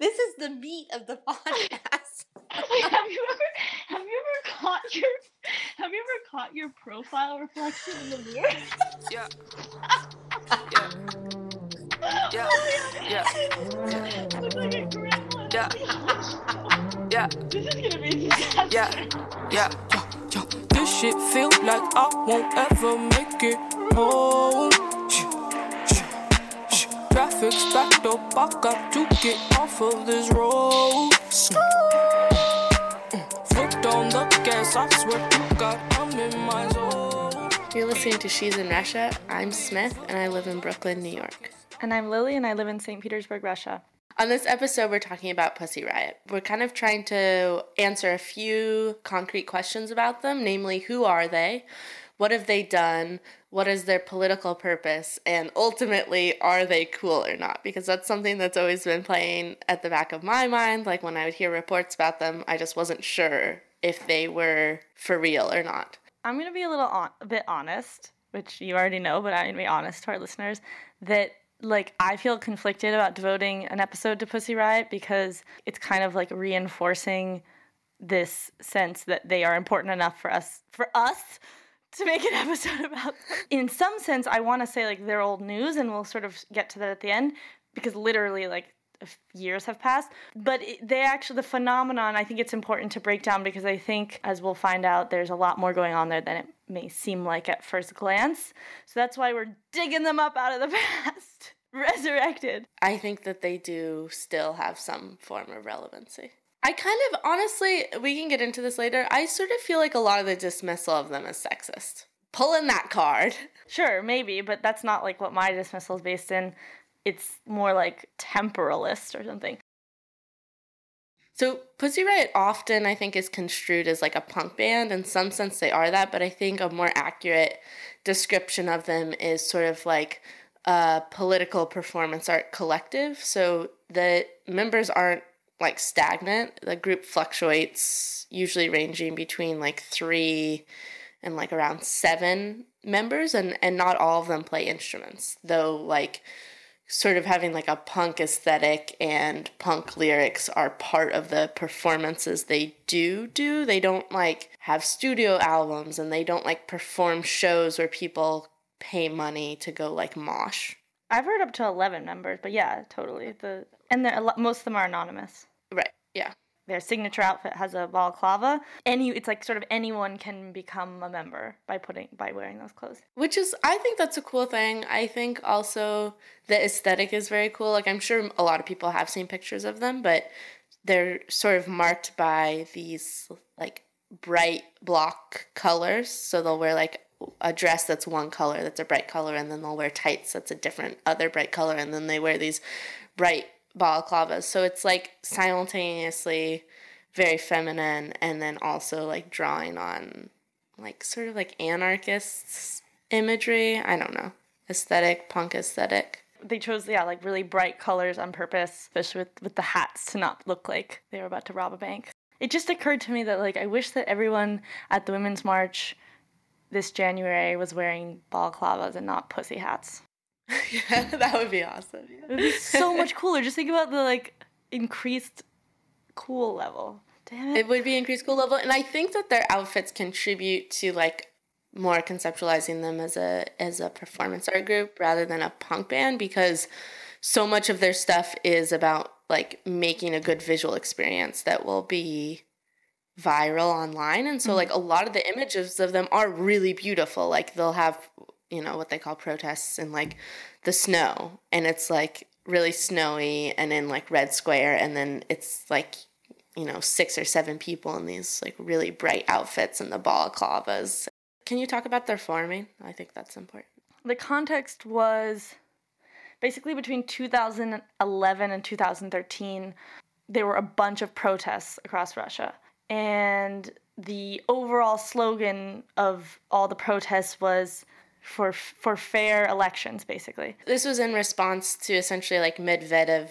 This is the meat of the podcast. Wait, have you ever have you ever caught your have you ever caught your profile reflection in the mirror? Yeah. Yeah. Yeah. Oh yeah. Look like a grandma. Yeah. Yeah. This is gonna be a disaster. Yeah. Yeah. Yo, yo, this shit feel like I won't ever make it home. Traffic's backed up, I got to get off of this road. Mm, Foot on the gas, I swear to God, I'm in my zone. You're listening to She's in Russia. I'm Smith, and I live in Brooklyn, New York. And I'm Lily, and I live in St. Petersburg, Russia. On this episode, we're talking about Pussy Riot. We're kind of trying to answer a few concrete questions about them, namely, who are they? What have they done? What is their political purpose? And ultimately, are they cool or not? Because that's something that's always been playing at the back of my mind. Like when I would hear reports about them, I just wasn't sure if they were for real or not. I'm going to be a little on- a bit honest, which you already know, but I'm going to be honest to our listeners that like I feel conflicted about devoting an episode to Pussy Riot because it's kind of like reinforcing this sense that they are important enough for us for us to make an episode about them. In some sense, I want to say like they're old news, and we'll sort of get to that at the end because literally like years have passed. But it, they actually the phenomenon I think it's important to break down because I think as we'll find out, there's a lot more going on there than it may seem like at first glance. So that's why we're digging them up out of the past, resurrected. I think that they do still have some form of relevancy. I kind of honestly, we can get into this later. I sort of feel like a lot of the dismissal of them is sexist. Pulling that card. Sure, maybe, but that's not like what my dismissal is based in. It's more like temporalist or something. So Pussy Riot often I think is construed as like a punk band. In some sense they are that, but I think a more accurate description of them is sort of like a political performance art collective. So the members aren't like stagnant. The group fluctuates, usually ranging between like three and like around seven members, and and not all of them play instruments. Though like sort of having like a punk aesthetic and punk lyrics are part of the performances they do do. They don't like have studio albums and they don't like perform shows where people pay money to go like mosh. I've heard up to 11 members, but yeah, totally. The and they're lot, most of them are anonymous. Right. Yeah. Their signature outfit has a balaclava. Any it's like sort of anyone can become a member by putting by wearing those clothes. Which is I think that's a cool thing. I think also the aesthetic is very cool. Like I'm sure a lot of people have seen pictures of them, but they're sort of marked by these like bright block colors. So they'll wear like a dress that's one color, that's a bright color, and then they'll wear tights that's a different other bright color, and then they wear these bright balaclavas. So it's like simultaneously very feminine and then also like drawing on like sort of like anarchists imagery. I don't know. Aesthetic, punk aesthetic. They chose yeah, like really bright colors on purpose, especially with, with the hats to not look like they were about to rob a bank. It just occurred to me that like I wish that everyone at the Women's March this January was wearing balaclavas and not pussy hats. yeah, that would be awesome. It would be so much cooler. Just think about the like increased cool level. Damn it. It would be increased cool level, and I think that their outfits contribute to like more conceptualizing them as a as a performance art group rather than a punk band because so much of their stuff is about like making a good visual experience that will be viral online and so mm-hmm. like a lot of the images of them are really beautiful. Like they'll have you know what they call protests in like the snow and it's like really snowy and in like red square and then it's like you know six or seven people in these like really bright outfits and the balaclavas. Can you talk about their forming? I think that's important. The context was basically between 2011 and 2013 there were a bunch of protests across russia and the overall slogan of all the protests was for for fair elections basically this was in response to essentially like medvedev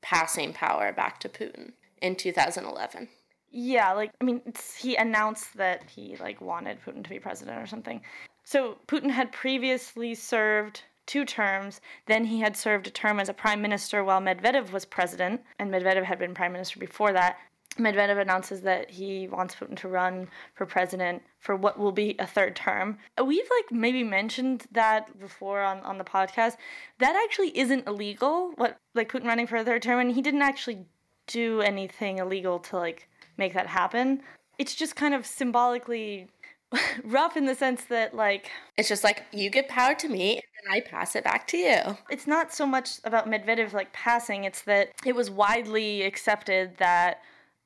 passing power back to putin in 2011 yeah like i mean he announced that he like wanted putin to be president or something so putin had previously served two terms. Then he had served a term as a prime minister while Medvedev was president, and Medvedev had been prime minister before that. Medvedev announces that he wants Putin to run for president for what will be a third term. We've like maybe mentioned that before on, on the podcast. That actually isn't illegal, what like Putin running for a third term, and he didn't actually do anything illegal to like make that happen. It's just kind of symbolically rough in the sense that like It's just like you give power to me and then I pass it back to you. it's not so much about Medvedev like passing, it's that it was widely accepted that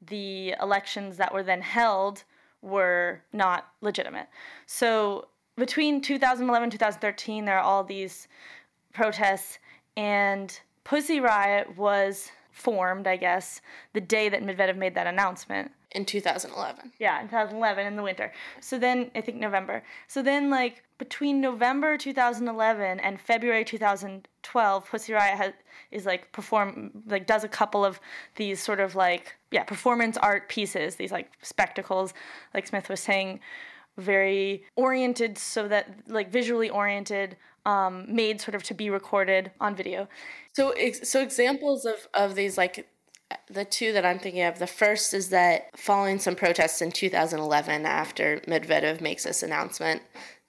the elections that were then held were not legitimate. So between 2011 2013 there are all these protests and Pussy Riot was formed, I guess, the day that Medvedev made that announcement. In 2011. Yeah, in 2011 in the winter. So then I think November. So then like between November 2011 and February 2012, Pussy Riot has, is like perform like does a couple of these sort of like yeah performance art pieces, these like spectacles, like Smith was saying, very oriented so that like visually oriented, um, made sort of to be recorded on video. So, ex- so examples of, of these, like the two that I'm thinking of, the first is that following some protests in 2011 after Medvedev makes this announcement,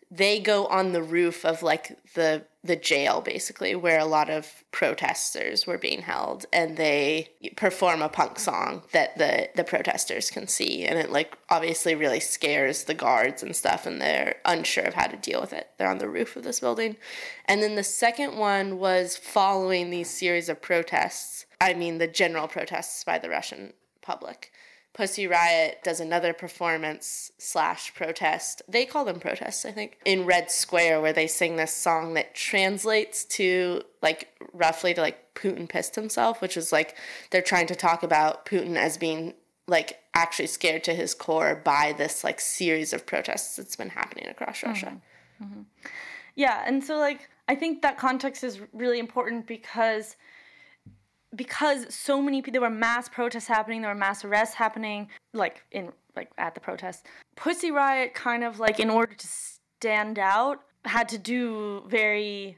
they go on the roof of like the the jail basically where a lot of protesters were being held and they perform a punk song that the the protesters can see and it like obviously really scares the guards and stuff and they're unsure of how to deal with it. They're on the roof of this building. And then the second one was following these series of protests i mean the general protests by the russian public Pussy Riot does another performance slash protest. They call them protests, I think, in Red Square, where they sing this song that translates to like roughly to like Putin pissed himself, which is like they're trying to talk about Putin as being like actually scared to his core by this like series of protests that's been happening across mm-hmm. Russia. Mm-hmm. Yeah, and so like I think that context is really important because because so many people there were mass protests happening, there were mass arrests happening like in like at the protests. Pussy Riot kind of like in order to stand out had to do very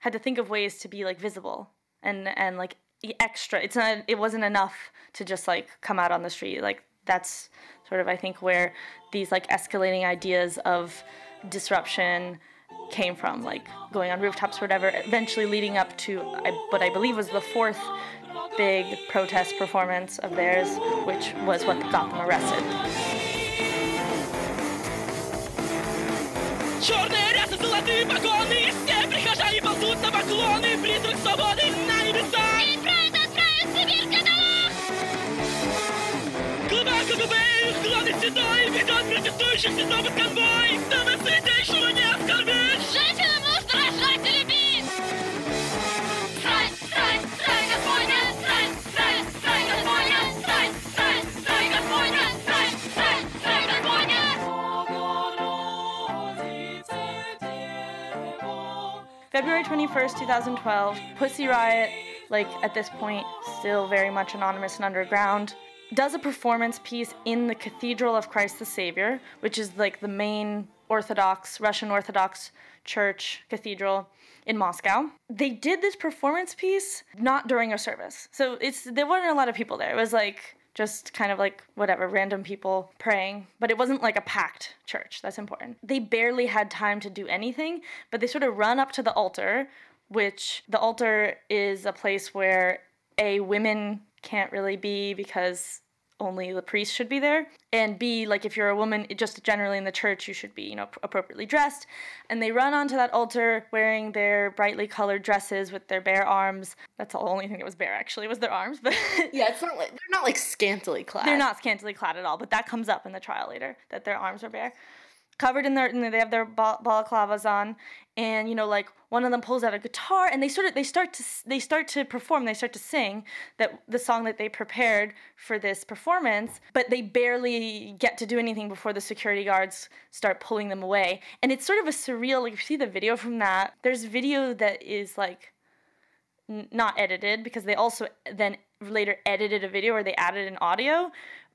had to think of ways to be like visible and and like extra. It's not it wasn't enough to just like come out on the street. Like that's sort of I think where these like escalating ideas of disruption came from, like going on rooftops or whatever, eventually leading up to I, what I believe was the fourth big protest performance of theirs, which was what got them arrested. Черные рясы, золотые погоны Все прихожане ползут на поклоны Призрак свободы Глубоко глубее их главный седой Ведет протестующих снова конвой Самого святейшего не оскорбить Женщина, муж, рожать и любить! Срань, срань, срань, Господня! Срань, срань, срань, Господня! Срань, срань, срань, Господня! Срань, срань, срань, Господня! February 21st, 2012, Pussy Riot, like at this point, still very much anonymous and underground, does a performance piece in the Cathedral of Christ the Savior, which is like the main Orthodox, Russian Orthodox church cathedral in Moscow. They did this performance piece not during a service. So it's there weren't a lot of people there. It was like just kind of like whatever random people praying but it wasn't like a packed church that's important they barely had time to do anything but they sort of run up to the altar which the altar is a place where a women can't really be because only the priest should be there. And b like if you're a woman just generally in the church you should be you know appropriately dressed. And they run onto that altar wearing their brightly colored dresses with their bare arms. That's the only thing that was bare actually was their arms but Yeah, it's not like they're not like scantily clad. they're not scantily clad at all, but that comes up in the trial later that their arms are bare, covered in their. Their they have their bal- balaclavas on, and you know, like one of them pulls out a guitar, and they sort of they start to they start to perform, they start to sing that the song that they prepared for this performance, but they barely get to do anything before the security guards start pulling them away, and it's sort of a surreal. Like if you see the video from that, there's video that is like n- not edited because they also then later edited a video or they added an audio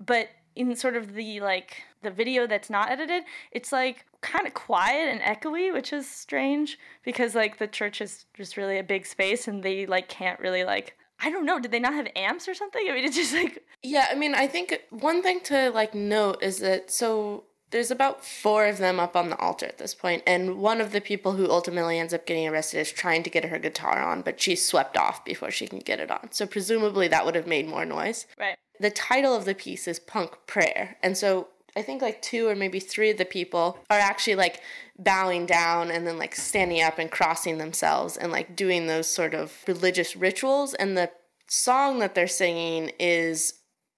but in sort of the like the video that's not edited, it's like kind of quiet and echoey, which is strange because like the church is just really a big space and they like can't really like I don't know, did they not have amps or something? I mean, it's just like Yeah, I mean, I think one thing to like note is that so there's about four of them up on the altar at this point, and one of the people who ultimately ends up getting arrested is trying to get her guitar on, but she's swept off before she can get it on. So presumably that would have made more noise. right. The title of the piece is Punk Prayer, and so I think like two or maybe three of the people are actually like bowing down and then like standing up and crossing themselves and like doing those sort of religious rituals. And the song that they're singing is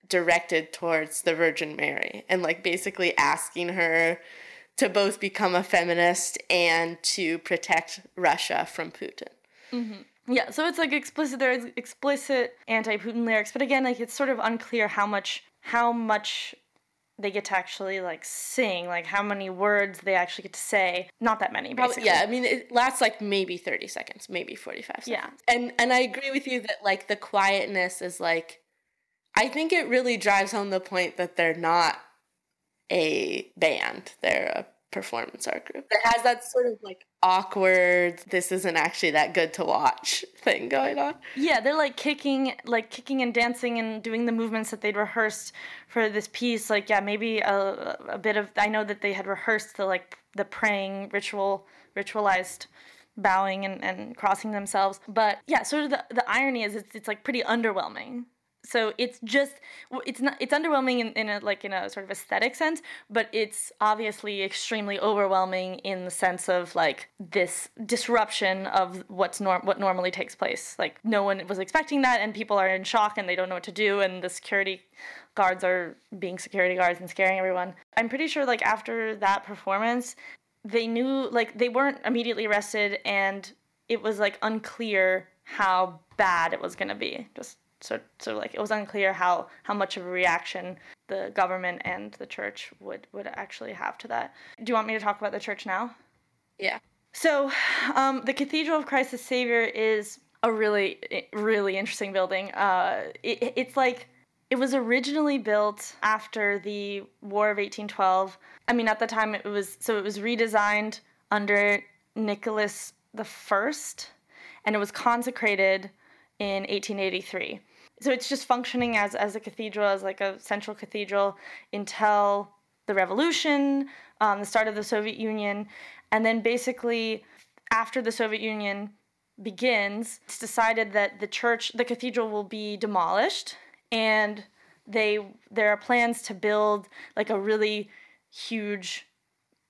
directed towards the Virgin Mary and like basically asking her to both become a feminist and to protect Russia from Putin. Mm-hmm. Yeah, so it's like explicit there's explicit anti-Putin lyrics, but again, like it's sort of unclear how much how much they get to actually like sing, like how many words they actually get to say. Not that many, Probably, basically. yeah, I mean, it lasts like maybe 30 seconds, maybe 45 seconds. Yeah. And and I agree with you that like the quietness is like I think it really drives home the point that they're not a band. They're a performance art group. It has that sort of like awkward this isn't actually that good to watch thing going on. Yeah, they're like kicking, like kicking and dancing and doing the movements that they'd rehearsed for this piece. Like, yeah, maybe a, a bit of. I know that they had rehearsed the like the praying ritual, ritualized bowing and, and crossing themselves. But yeah, sort of the, the irony is it's, it's like pretty underwhelming. So it's just it's not it's underwhelming in, in a like in a sort of aesthetic sense, but it's obviously extremely overwhelming in the sense of like this disruption of what's norm what normally takes place. Like no one was expecting that, and people are in shock and they don't know what to do, and the security guards are being security guards and scaring everyone. I'm pretty sure like after that performance, they knew like they weren't immediately arrested, and it was like unclear how bad it was gonna be. Just so so like it was unclear how how much of a reaction the government and the church would would actually have to that. Do you want me to talk about the church now? Yeah. So, um, the Cathedral of Christ the Savior is a really, really interesting building. Uh, it, it's like it was originally built after the War of 1812. I mean, at the time it was so it was redesigned under Nicholas the First, and it was consecrated in 1883. So it's just functioning as as a cathedral, as like a central cathedral until the revolution, um, the start of the Soviet Union, and then basically after the Soviet Union begins, it's decided that the church, the cathedral will be demolished, and they there are plans to build like a really huge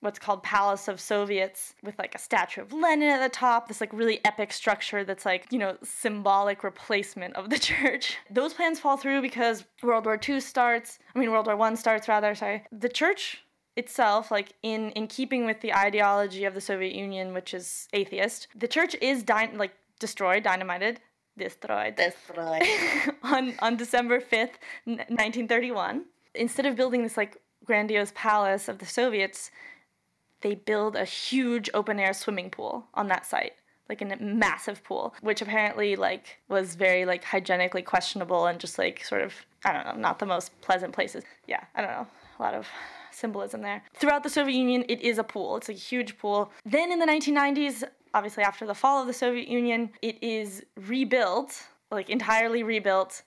what's called Palace of Soviets with like a statue of Lenin at the top, this like really epic structure that's like, you know, symbolic replacement of the church. Those plans fall through because World War II starts, I mean World War One starts rather, sorry. The church itself, like in in keeping with the ideology of the Soviet Union, which is atheist, the church is dy- like destroyed, dynamited, destroyed destroyed on on December 5th, 1931. Instead of building this like grandiose palace of the Soviets, they build a huge open air swimming pool on that site like a massive pool which apparently like was very like hygienically questionable and just like sort of i don't know not the most pleasant places. Yeah i don't know a lot of symbolism there. Throughout the soviet union it is a pool. It's a huge pool. Then in the 1990s obviously after the fall of the soviet union it is rebuilt like entirely rebuilt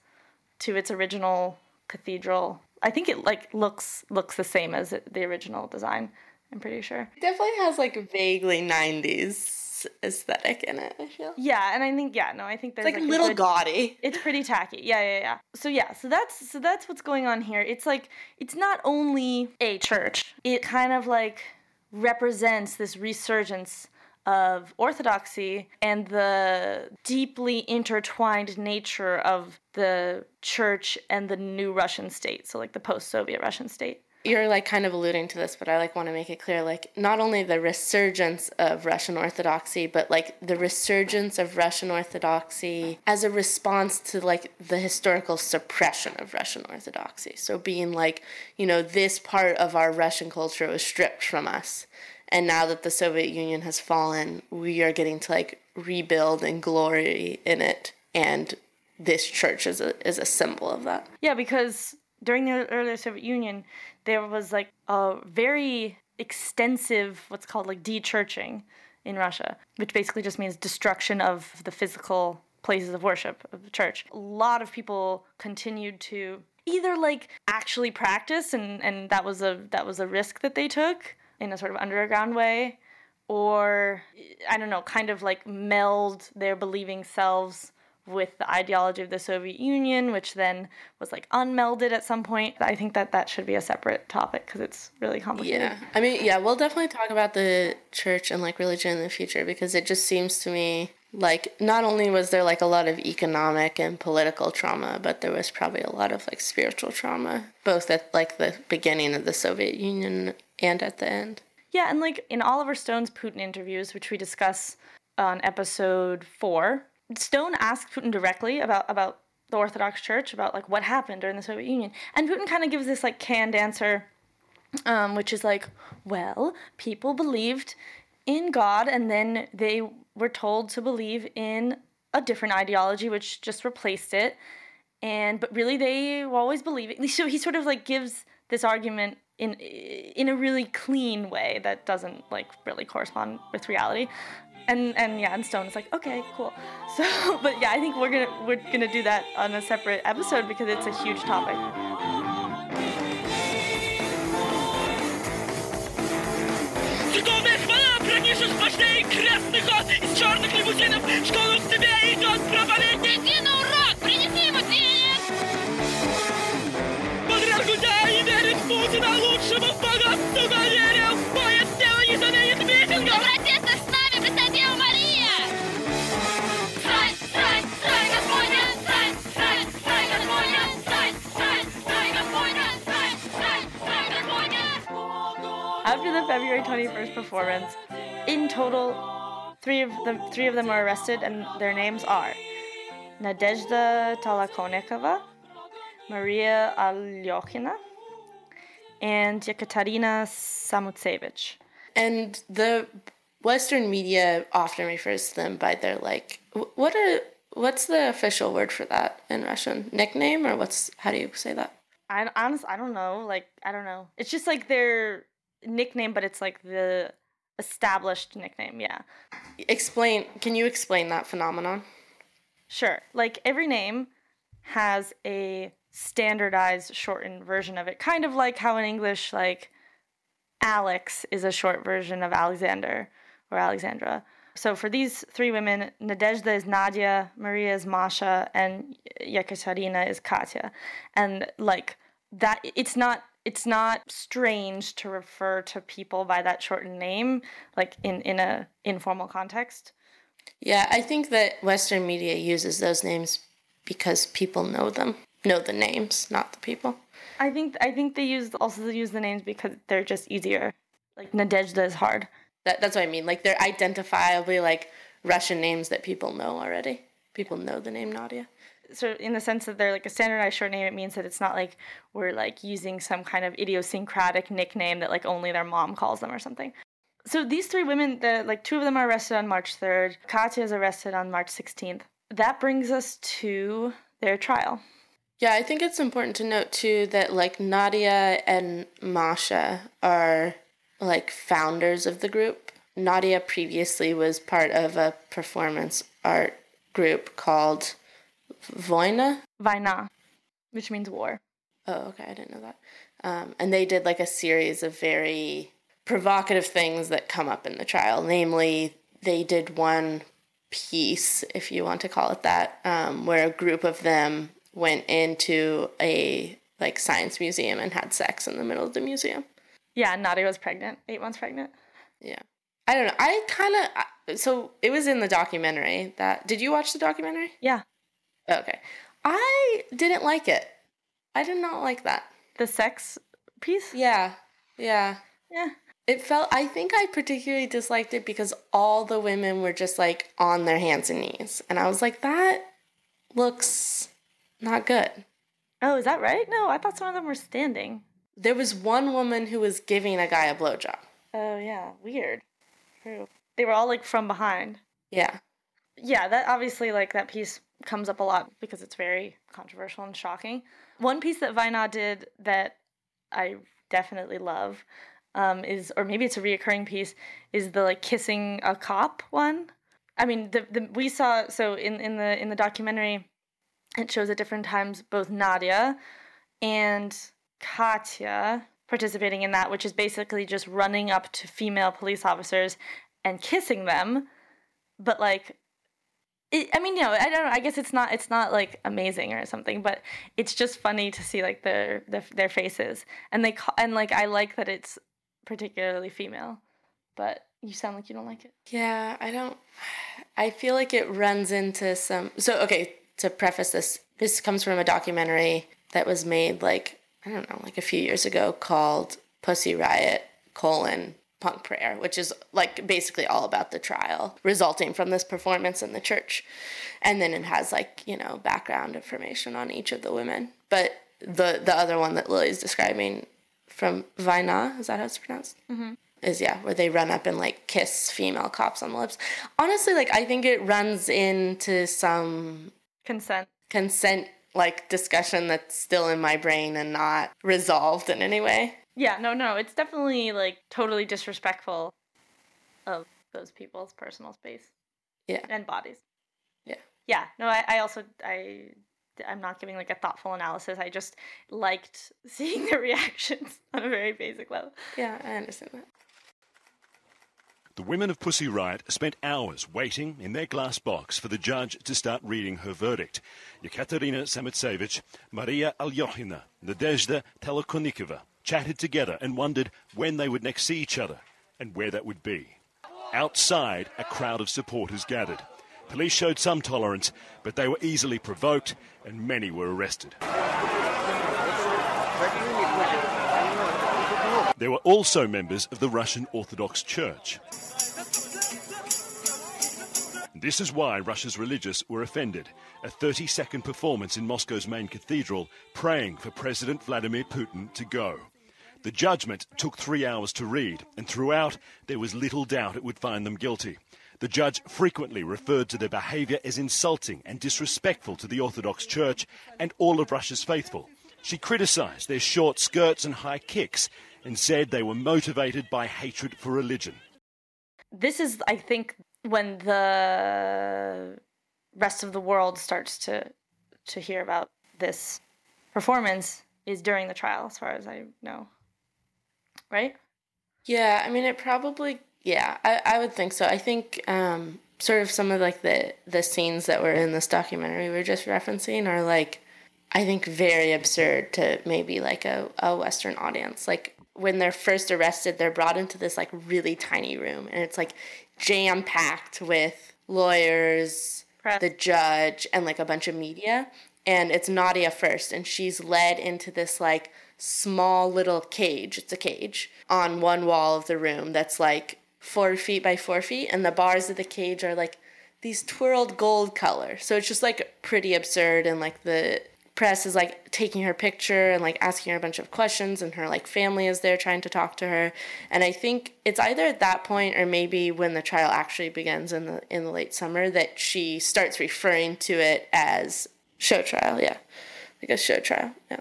to its original cathedral. I think it like looks looks the same as the original design i'm pretty sure It Definitely has like vaguely 90s aesthetic in it, I feel. Yeah, and I think yeah, no, I think there's It's like a a little good- gaudy. It's pretty tacky. Yeah, yeah, yeah. So yeah, so that's so that's what's going on here. It's like it's not only a church. It kind of like represents this resurgence of orthodoxy and the deeply intertwined nature of the church and the new Russian state. So like the post-Soviet Russian state. You're like kind of alluding to this, but I like want to make it clear like not only the resurgence of Russian Orthodoxy, but like the resurgence of Russian Orthodoxy as a response to like the historical suppression of Russian Orthodoxy. So being like, you know, this part of our Russian culture was stripped from us. And now that the Soviet Union has fallen, we are getting to like rebuild and glory in it. And this church is a is a symbol of that. Yeah, because during the earlier Soviet Union, there was like a very extensive what's called like de-churching in Russia, which basically just means destruction of the physical places of worship of the church. A lot of people continued to either like actually practice and and that was a that was a risk that they took in a sort of underground way or I don't know, kind of like meld their believing selves with the ideology of the Soviet Union, which then was like unmelded at some point. I think that that should be a separate topic because it's really complicated. Yeah. I mean, yeah, we'll definitely talk about the church and like religion in the future because it just seems to me like not only was there like a lot of economic and political trauma, but there was probably a lot of like spiritual trauma, both at like the beginning of the Soviet Union and at the end. Yeah, and like in Oliver Stone's Putin interviews, which we discuss on episode four, Stone asked Putin directly about about the Orthodox Church, about like what happened during the Soviet Union, and Putin kind of gives this like canned answer, um, which is like, well, people believed in God, and then they were told to believe in a different ideology, which just replaced it. And but really, they always believe it. So he sort of like gives this argument in in a really clean way that doesn't like really correspond with reality And and yeah, and Stone is like, okay, cool. So, but yeah, I think we're gonna we're gonna do that on a separate episode because it's a huge topic. Цветовая хвала пронижешь вождей крестных от из черных лимузинов в школу к тебе February 21st performance, in total, three of them three of them were arrested, and their names are Nadezhda Tolokonnikova, Maria Alyokhina, and Yekaterina Samutsevich. And the Western media often refers to them by their like what are what's the official word for that in Russian? Nickname or what's how do you say that? I honest, I don't know. Like, I don't know. It's just like their nickname, but it's like the established nickname. Yeah, Explain can you explain that phenomenon? sure. Like every name has a standardized shortened version of it, kind of like how in English, like Alex is a short version of Alexander or Alexandra. So for these three women, Nadezhda is Nadia, Maria is Masha, and Yekaterina is Katya. And like that, it's not it's not strange to refer to people by that shortened name, like in in a informal context. Yeah, I think that Western media uses those names because people know them, know the names, not the people. I think I think they use also use the names because they're just easier. Like Nadezhda is hard. That, that's what I mean. Like they're identifiably like Russian names that people know already. People know the name Nadia. So in the sense that they're like a standardized short name, it means that it's not like we're like using some kind of idiosyncratic nickname that like only their mom calls them or something. So these three women, the like two of them are arrested on March third. Katya is arrested on March sixteenth. That brings us to their trial. Yeah, I think it's important to note too that like Nadia and Masha are like founders of the group. Nadia previously was part of a performance art group called Voina. Vaina, which means war. Oh, okay, I didn't know that. Um, and they did like a series of very provocative things that come up in the trial. Namely, they did one piece, if you want to call it that, um, where a group of them went into a like science museum and had sex in the middle of the museum. Yeah, Nadia was pregnant, eight months pregnant. Yeah. I don't know. I kind of so it was in the documentary that did you watch the documentary? Yeah, Okay. I didn't like it. I did not like that. the sex piece. Yeah. Yeah. Yeah. It felt I think I particularly disliked it because all the women were just like on their hands and knees. And I was like that looks not good. Oh, is that right? No, I thought some of them were standing. There was one woman who was giving a guy a blowjob. Oh yeah, weird. True. They were all like from behind. Yeah. Yeah, that obviously like that piece comes up a lot because it's very controversial and shocking. One piece that Vina did that I definitely love um, is, or maybe it's a reoccurring piece, is the like kissing a cop one. I mean, the, the we saw so in in the in the documentary, it shows at different times both Nadia and Katya participating in that, which is basically just running up to female police officers and kissing them, but like it, I mean, you know, I don't know. I guess it's not it's not like amazing or something, but it's just funny to see like their their, their faces and they ca- and like I like that it's particularly female, but you sound like you don't like it. Yeah, I don't. I feel like it runs into some. So, okay, to preface this, this comes from a documentary that was made like, I don't know, like a few years ago called Pussy Riot, colon, Punk Prayer, which is like basically all about the trial resulting from this performance in the church. And then it has like, you know, background information on each of the women. But the, the other one that Lily's describing from Vaina, is that how it's pronounced? Mm-hmm. is yeah where they run up and like kiss female cops on the lips honestly like i think it runs into some Consent. consent like discussion that's still in my brain and not resolved in any way Yeah, no, no, it's definitely like totally disrespectful of those people's personal space yeah and bodies. Yeah. Yeah. No, I, I also I I'm not giving like a thoughtful analysis. I just liked seeing the reactions on a very basic level. yeah i understand that The women of Pussy Riot spent hours waiting in their glass box for the judge to start reading her verdict. Yekaterina Samutsevich, Maria Alyokhina, Nadezhda Tolokonnikova chatted together and wondered when they would next see each other and where that would be. Outside, a crowd of supporters gathered. Police showed some tolerance, but they were easily provoked and many were arrested. There were also members of the Russian Orthodox Church. This is why Russia's religious were offended. A 30 second performance in Moscow's main cathedral praying for President Vladimir Putin to go. The judgment took three hours to read, and throughout there was little doubt it would find them guilty. The judge frequently referred to their behavior as insulting and disrespectful to the Orthodox Church and all of Russia's faithful. She criticized their short skirts and high kicks and said they were motivated by hatred for religion. This is I think when the rest of the world starts to to hear about this performance is during the trial as far as I know. Right? Yeah, I mean, it probably. Yeah, I, I would think so. I think um, sort of some of like the the scenes that were in this documentary we were just referencing are like, I think very absurd to maybe like a, a Western audience. Like when they're first arrested, they're brought into this like really tiny room, and it's like jam packed with lawyers, Press. the judge, and like a bunch of media. And it's Nadia first, and she's led into this like small little cage. It's a cage on one wall of the room that's like four feet by four feet, and the bars of the cage are like these twirled gold color. So it's just like pretty absurd, and like the press is like taking her picture and like asking her a bunch of questions, and her like family is there trying to talk to her. And I think it's either at that point or maybe when the trial actually begins in the in the late summer that she starts referring to it as show trial. Yeah, like a show trial. Yeah.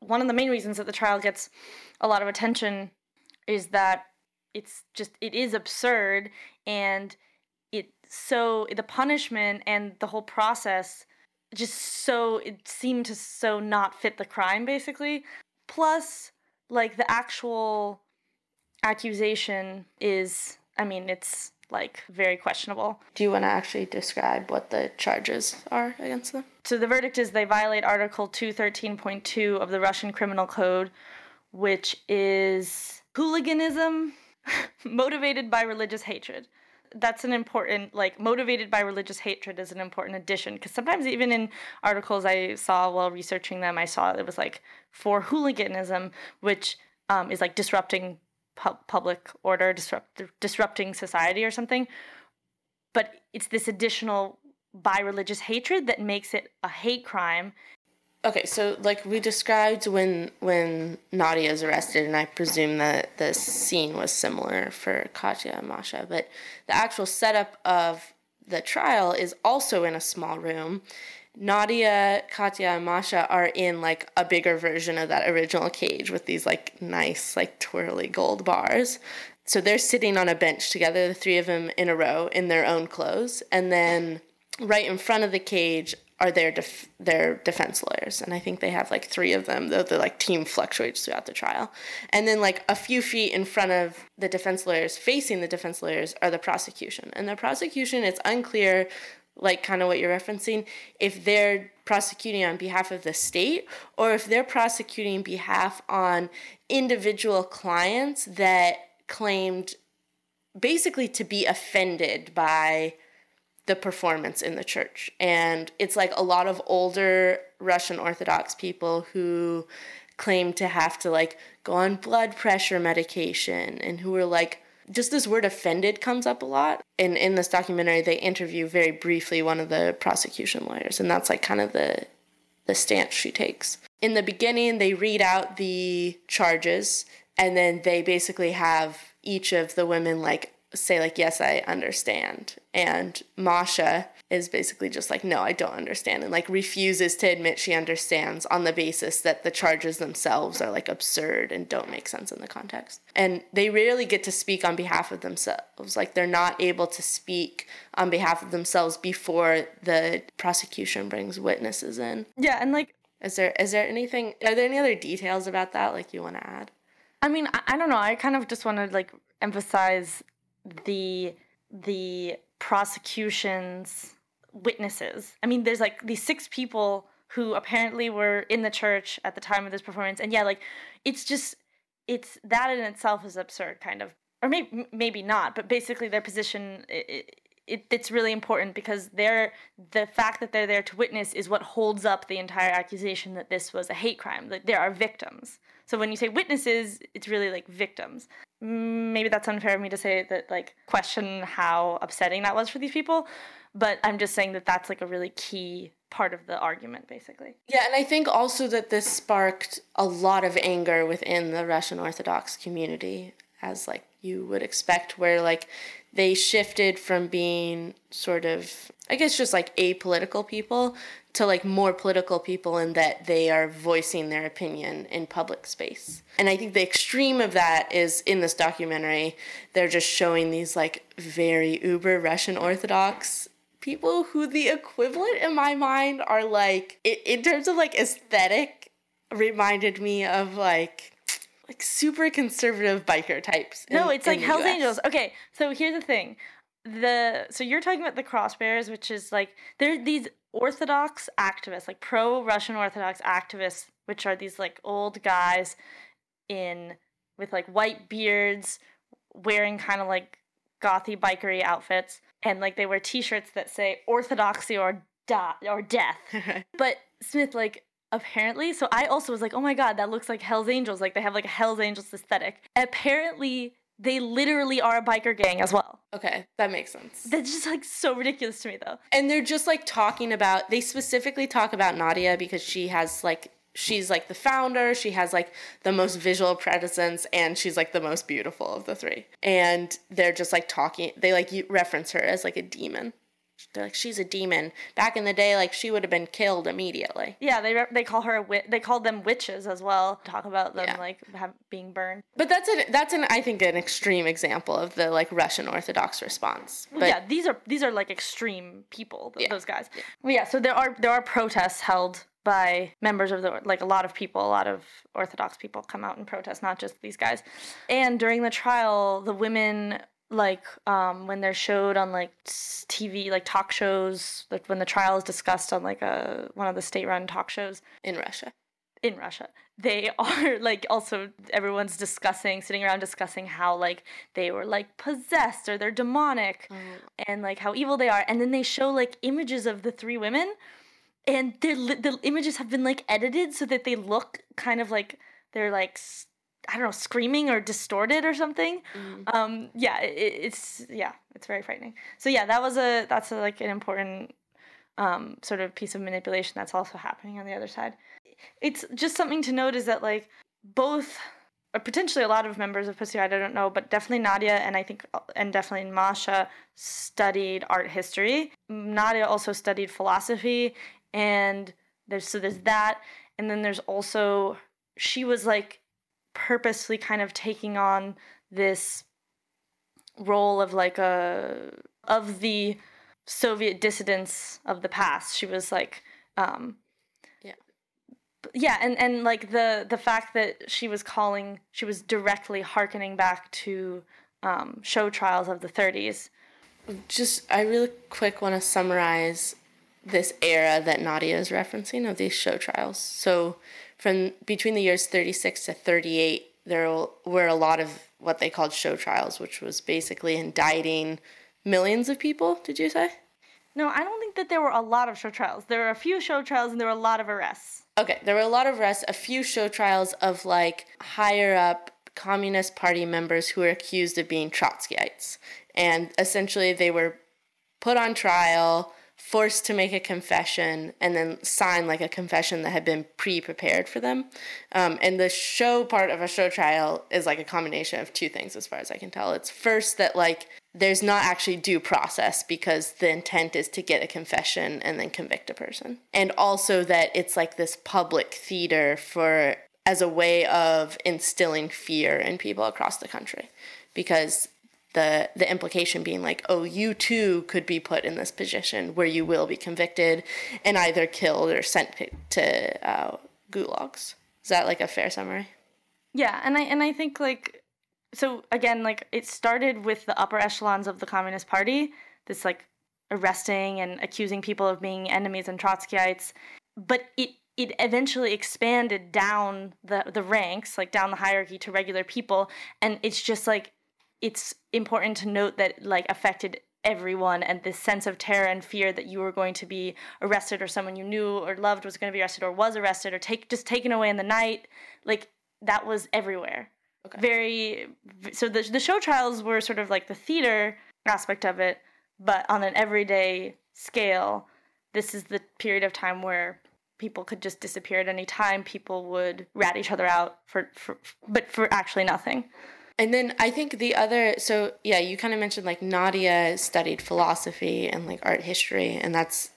One of the main reasons that the trial gets a lot of attention is that it's just it is absurd and it so the punishment and the whole process just so it seemed to so not fit the crime basically. Plus like the actual accusation is i mean it's like very questionable Do you want to actually describe what the charges are against them? So the verdict is they violate Article 213.2 of the Russian Criminal Code, which is hooliganism motivated by religious hatred. That's an important, like, motivated by religious hatred is an important addition because sometimes, even in articles I saw while researching them, I saw it was like for hooliganism, which um, is like disrupting pu- public order, disrupt- disrupting society or something but it's this additional by religious hatred that makes it a hate crime. Okay, so like we described when when Nadia is arrested, and I presume that the scene was similar for Katya and Masha, but the actual setup of the trial is also in a small room Nadia, Katya, and Masha are in like a bigger version of that original cage with these like nice, like twirly gold bars. So they're sitting on a bench together, the three of them in a row in their own clothes. And then right in front of the cage are their def- their defense lawyers, and I think they have like three of them. Though the like team fluctuates throughout the trial, and then like a few feet in front of the defense lawyers, facing the defense lawyers, are the prosecution. And the prosecution, it's unclear, like kind of what you're referencing, if they're prosecuting on behalf of the state or if they're prosecuting behalf on individual clients that claimed basically to be offended by the performance in the church. And it's like a lot of older Russian Orthodox people who claim to have to like go on blood pressure medication and who are like just this word offended comes up a lot. And in this documentary they interview very briefly one of the prosecution lawyers and that's like kind of the the stance she takes. In the beginning they read out the charges and then they basically have each of the women like say like yes i understand and masha is basically just like no i don't understand and like refuses to admit she understands on the basis that the charges themselves are like absurd and don't make sense in the context. And they rarely get to speak on behalf of themselves. Like they're not able to speak on behalf of themselves before the prosecution brings witnesses in. Yeah, and like is there is there anything are there any other details about that like you want to add? I mean, I, I don't know. I kind of just want to like emphasize the the prosecution's witnesses. I mean, there's like these six people who apparently were in the church at the time of this performance, and yeah, like it's just it's that in itself is absurd, kind of, or maybe maybe not, but basically their position. It, it, it's really important because they're the fact that they're there to witness is what holds up the entire accusation that this was a hate crime. That there are victims. So when you say witnesses, it's really like victims. Mm, Maybe that's unfair of me to say that like question how upsetting that was for these people, but I'm just saying that that's like a really key part of the argument basically. Yeah, and I think also that this sparked a lot of anger within the Russian Orthodox community, as like you would expect, where like they shifted from being sort of, I guess, just like apolitical people to like more political people in that they are voicing their opinion in public space. And I think the extreme of that is in this documentary, they're just showing these like very uber Russian Orthodox people who the equivalent in my mind are like in terms of like aesthetic reminded me of like like super conservative biker types. No, in- it's like Hell's US. Angels. Okay, so here's the thing. The so you're talking about the crossbears, which is like they're these Orthodox activists, like pro Russian Orthodox activists, which are these like old guys in with like white beards, wearing kind of like gothy bikery outfits, and like they wear T-shirts that say Orthodoxy or da- or death. But Smith, like, apparently, so I also was like, oh my god, that looks like Hell's Angels. Like, they have like a Hell's Angels aesthetic. Apparently, they literally are a biker gang as well. Okay, that makes sense. That's just like so ridiculous to me, though. and they're just like talking about they specifically talk about Nadia because she has like she's like the founder, she has like the most visual presence and she's like the most beautiful of the three. And they're just like talking they like you reference her as like a demon. They're like she's a demon. Back in the day like she would have been killed immediately. Yeah, they re- they call her a witch. They called them witches as well. Talk about them Yeah. like have, being burned. But that's an that's an I think an extreme example of the like Russian Orthodox response. But yeah, these are these are like extreme people. th- Yeah. Those guys. Well, yeah. So there are there are protests held by members of the like a lot of people, a lot of Orthodox people come out and protest, not just these guys. And during the trial, the women like um, when they're showed on like TV, like talk shows, like when the trial is discussed on like a one of the state-run talk shows, in Russia. in Russia. They are like also everyone's discussing, sitting around discussing how like they were like possessed or they're demonic and like how evil they are. And then they show like images of the three women and they're the images have been like edited so that they look kind of like they're like I don't know, screaming or distorted or something. Um, yeah, it, it's yeah, it's very frightening. So yeah, that was a that's a, like an important um, sort of piece of manipulation that's also happening on the other side. It's just something to note is that like both or potentially a lot of members of Pussy Riot, I don't know, but definitely Nadia and I think and definitely Masha studied art history. Nadia also studied philosophy and there's so there's that and then there's also she was like purposely kind of taking on this role of like a of the Soviet dissidents of the past. She was like um Yeah. yeah, and and like the the fact that she was calling she was directly hearkening back to um show trials of the 30s. Just, I really quick want to summarize this era that Nadia is referencing of these show trials. So, from between the years 36 to 38, there were a lot of what they called show trials, which was basically indicting millions of people, did you say? No, I don't think that there were a lot of show trials. There were a few show trials and there were a lot of arrests. Okay, there were a lot of arrests, a few show trials of like higher up Communist Party members who were accused of being Trotskyites. And essentially, they were put on trial, forced to make a confession, and then sign like a confession that had been pre prepared for them. Um, and the show part of a show trial is like a combination of two things, as far as I can tell. It's first that like there's not actually due process because the intent is to get a confession and then convict a person. And also that it's like this public theater for as a way of instilling fear in people across the country because the the implication being like oh you too could be put in this position where you will be convicted and either killed or sent to uh, gulags. Is that like a fair summary? Yeah, and I and I think like so again like it started with the upper echelons of the Communist Party, this like arresting and accusing people of being enemies and Trotskyites, but it it eventually expanded down the the ranks, like down the hierarchy to regular people, and it's just like it's important to note that like affected everyone and this sense of terror and fear that you were going to be arrested or someone you knew or loved was going to be arrested or was arrested or take just taken away in the night like that was everywhere. Okay. very so the, the show trials were sort of like the theater aspect of it but on an everyday scale this is the period of time where people could just disappear at any time. People would rat each other out for, for but for actually nothing And then I think the other, so yeah, you kind of mentioned like Nadia studied philosophy and like art history, and that's,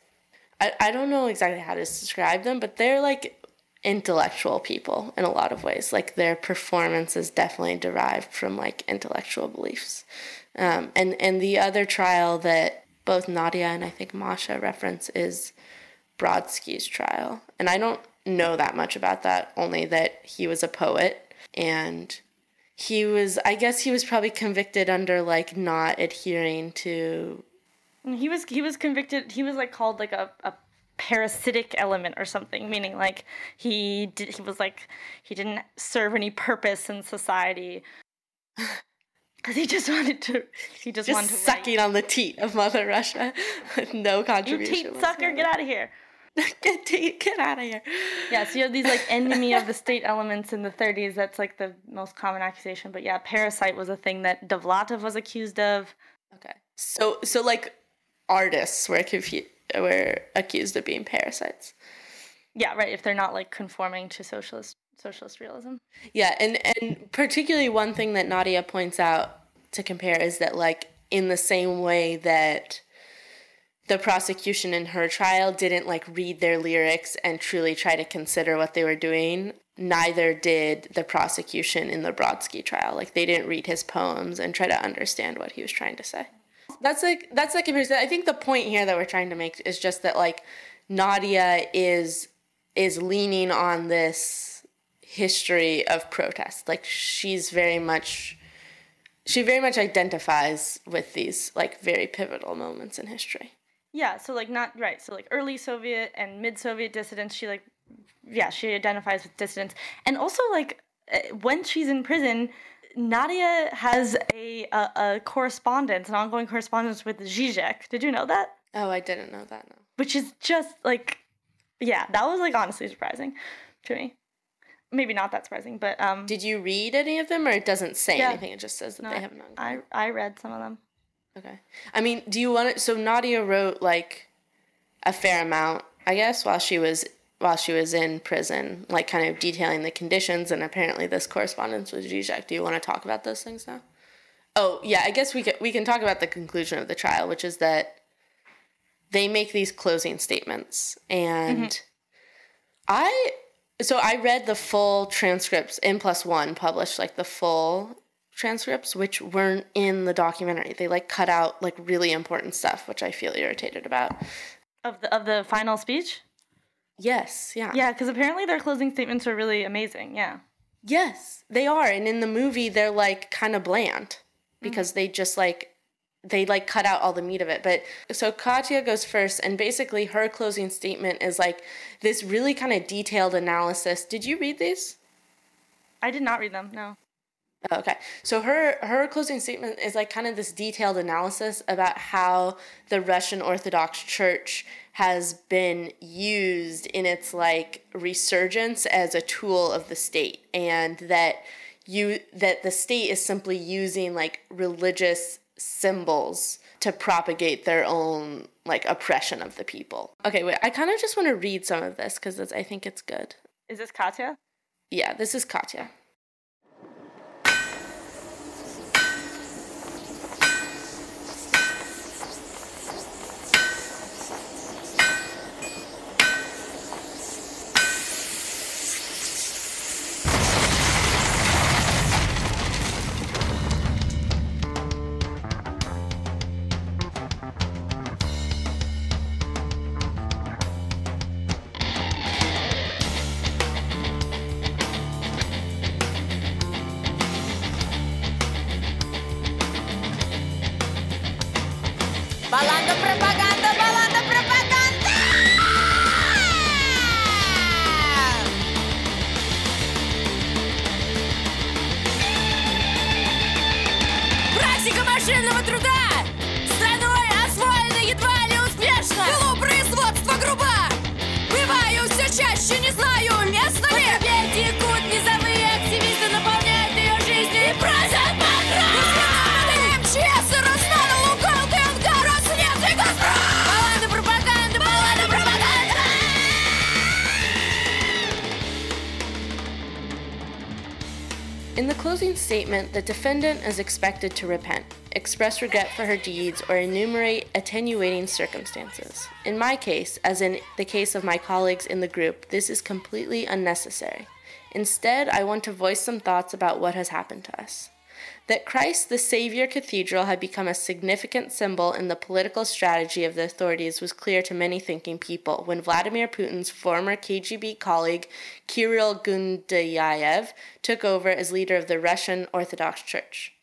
I, I don't know exactly how to describe them, but they're like intellectual people in a lot of ways. Like their performance is definitely derived from like intellectual beliefs. Um, and, and the other trial that both Nadia and I think Masha reference is Brodsky's trial. And I don't know that much about that, only that he was a poet and he was i guess he was probably convicted under like not adhering to he was he was convicted he was like called like a, a parasitic element or something meaning like he did he was like he didn't serve any purpose in society. Because he just wanted to he just, just wanted to sucking on the teat of mother russia with no contribution. you teat sucker get out of here get, get out of here. Yeah so you have these like enemy of the state elements in the 30s that's like the most common accusation. But yeah parasite was a thing that dovlatov was accused of. Okay. So so like artists were confu- were accused of being parasites? Yeah right if they're not like conforming to socialist socialist realism. Yeah, and and particularly one thing that Nadia points out to compare is that like in the same way that the prosecution in her trial didn't like read their lyrics and truly try to consider what they were doing, neither did the prosecution in the Brodsky trial. Like they didn't read his poems and try to understand what he was trying to say. That's like that's comparison. I think the point here that we're trying to make is just that like Nadia is is leaning on this history of protest. Like she's very much she very much identifies with these like very pivotal moments in history. Yeah, so like not right. So like early Soviet and mid Soviet dissidents, she like yeah, she identifies with dissidents. And also like uh, when she's in prison, Nadia has a, a a correspondence, an ongoing correspondence with Zizek. Did you know that? Oh, I didn't know that. No. Which is just like yeah, that was like honestly surprising to me. Maybe not that surprising, but um Did you read any of them or it doesn't say Yeah. anything? It just says that no, they have an ongoing. I I read some of them. Okay. I mean, do you want it? So Nadia wrote like a fair amount, I guess, while she was while she was in prison, like kind of detailing the conditions and apparently this correspondence with Zizek. Do you want to talk about those things now? Oh yeah, I guess we can we can talk about the conclusion of the trial, which is that they make these closing statements and mm-hmm. I so I read the full transcripts n+1 published like the full transcripts which weren't in the documentary. They like cut out like really important stuff, which I feel irritated about. Of the of the final speech? Yes, yeah. Yeah, because apparently their closing statements are really amazing. Yeah. Yes, they are. And in the movie they're like kind of bland mm. because they just like they like cut out all the meat of it. But so Katya goes first, and basically her closing statement is like this really kind of detailed analysis. Did you read these? I did not read them. No. Okay. So her her closing statement is like kind of this detailed analysis about how the Russian Orthodox Church has been used in its like resurgence as a tool of the state and that you that the state is simply using like religious symbols to propagate their own like oppression of the people. Okay, wait. I kind of just want to read some of this cuz I think it's good. Is this Katya? Yeah, this is Katya. The defendant is expected to repent, express regret for her deeds, or enumerate attenuating circumstances. In my case, as in the case of my colleagues in the group, this is completely unnecessary. Instead, I want to voice some thoughts about what has happened to us. That Christ the Savior Cathedral had become a significant symbol in the political strategy of the authorities was clear to many thinking people when Vladimir Putin's former KGB colleague Kirill Gundyaev took over as leader of the Russian Orthodox Church.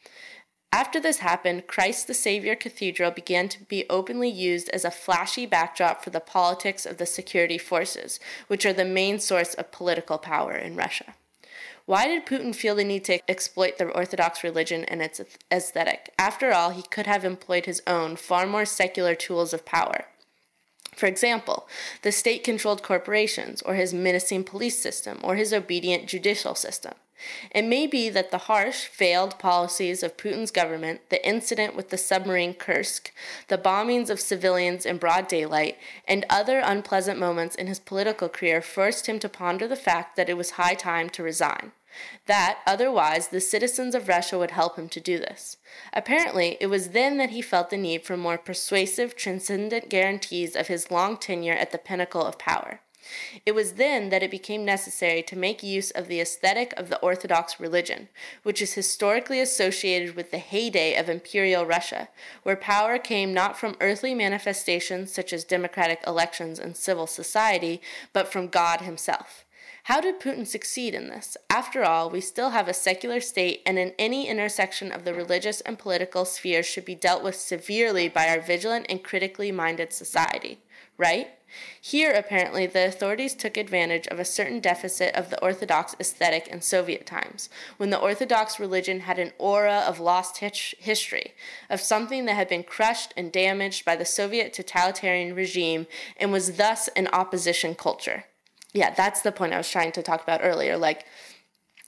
After this happened, Christ the Savior Cathedral began to be openly used as a flashy backdrop for the politics of the security forces, which are the main source of political power in Russia. Why did Putin feel the need to exploit the Orthodox religion and its aesthetic? After all, he could have employed his own, far more secular tools of power. For example, the state controlled corporations, or his menacing police system, or his obedient judicial system. It may be that the harsh, failed policies of Putin's government, the incident with the submarine Kursk, the bombings of civilians in broad daylight, and other unpleasant moments in his political career forced him to ponder the fact that it was high time to resign. That, otherwise, the citizens of Russia would help him to do this. Apparently, it was then that he felt the need for more persuasive, transcendent guarantees of his long tenure at the pinnacle of power. It was then that it became necessary to make use of the aesthetic of the Orthodox religion, which is historically associated with the heyday of Imperial Russia, where power came not from earthly manifestations such as democratic elections and civil society, but from God Himself. How did Putin succeed in this? After all, we still have a secular state, and in any intersection of the religious and political spheres should be dealt with severely by our vigilant and critically minded society. Right? Here, apparently, the authorities took advantage of a certain deficit of the Orthodox aesthetic in Soviet times, when the Orthodox religion had an aura of lost his- history, of something that had been crushed and damaged by the Soviet totalitarian regime, and was thus an opposition culture. Yeah, that's the point I was trying to talk about earlier. Like,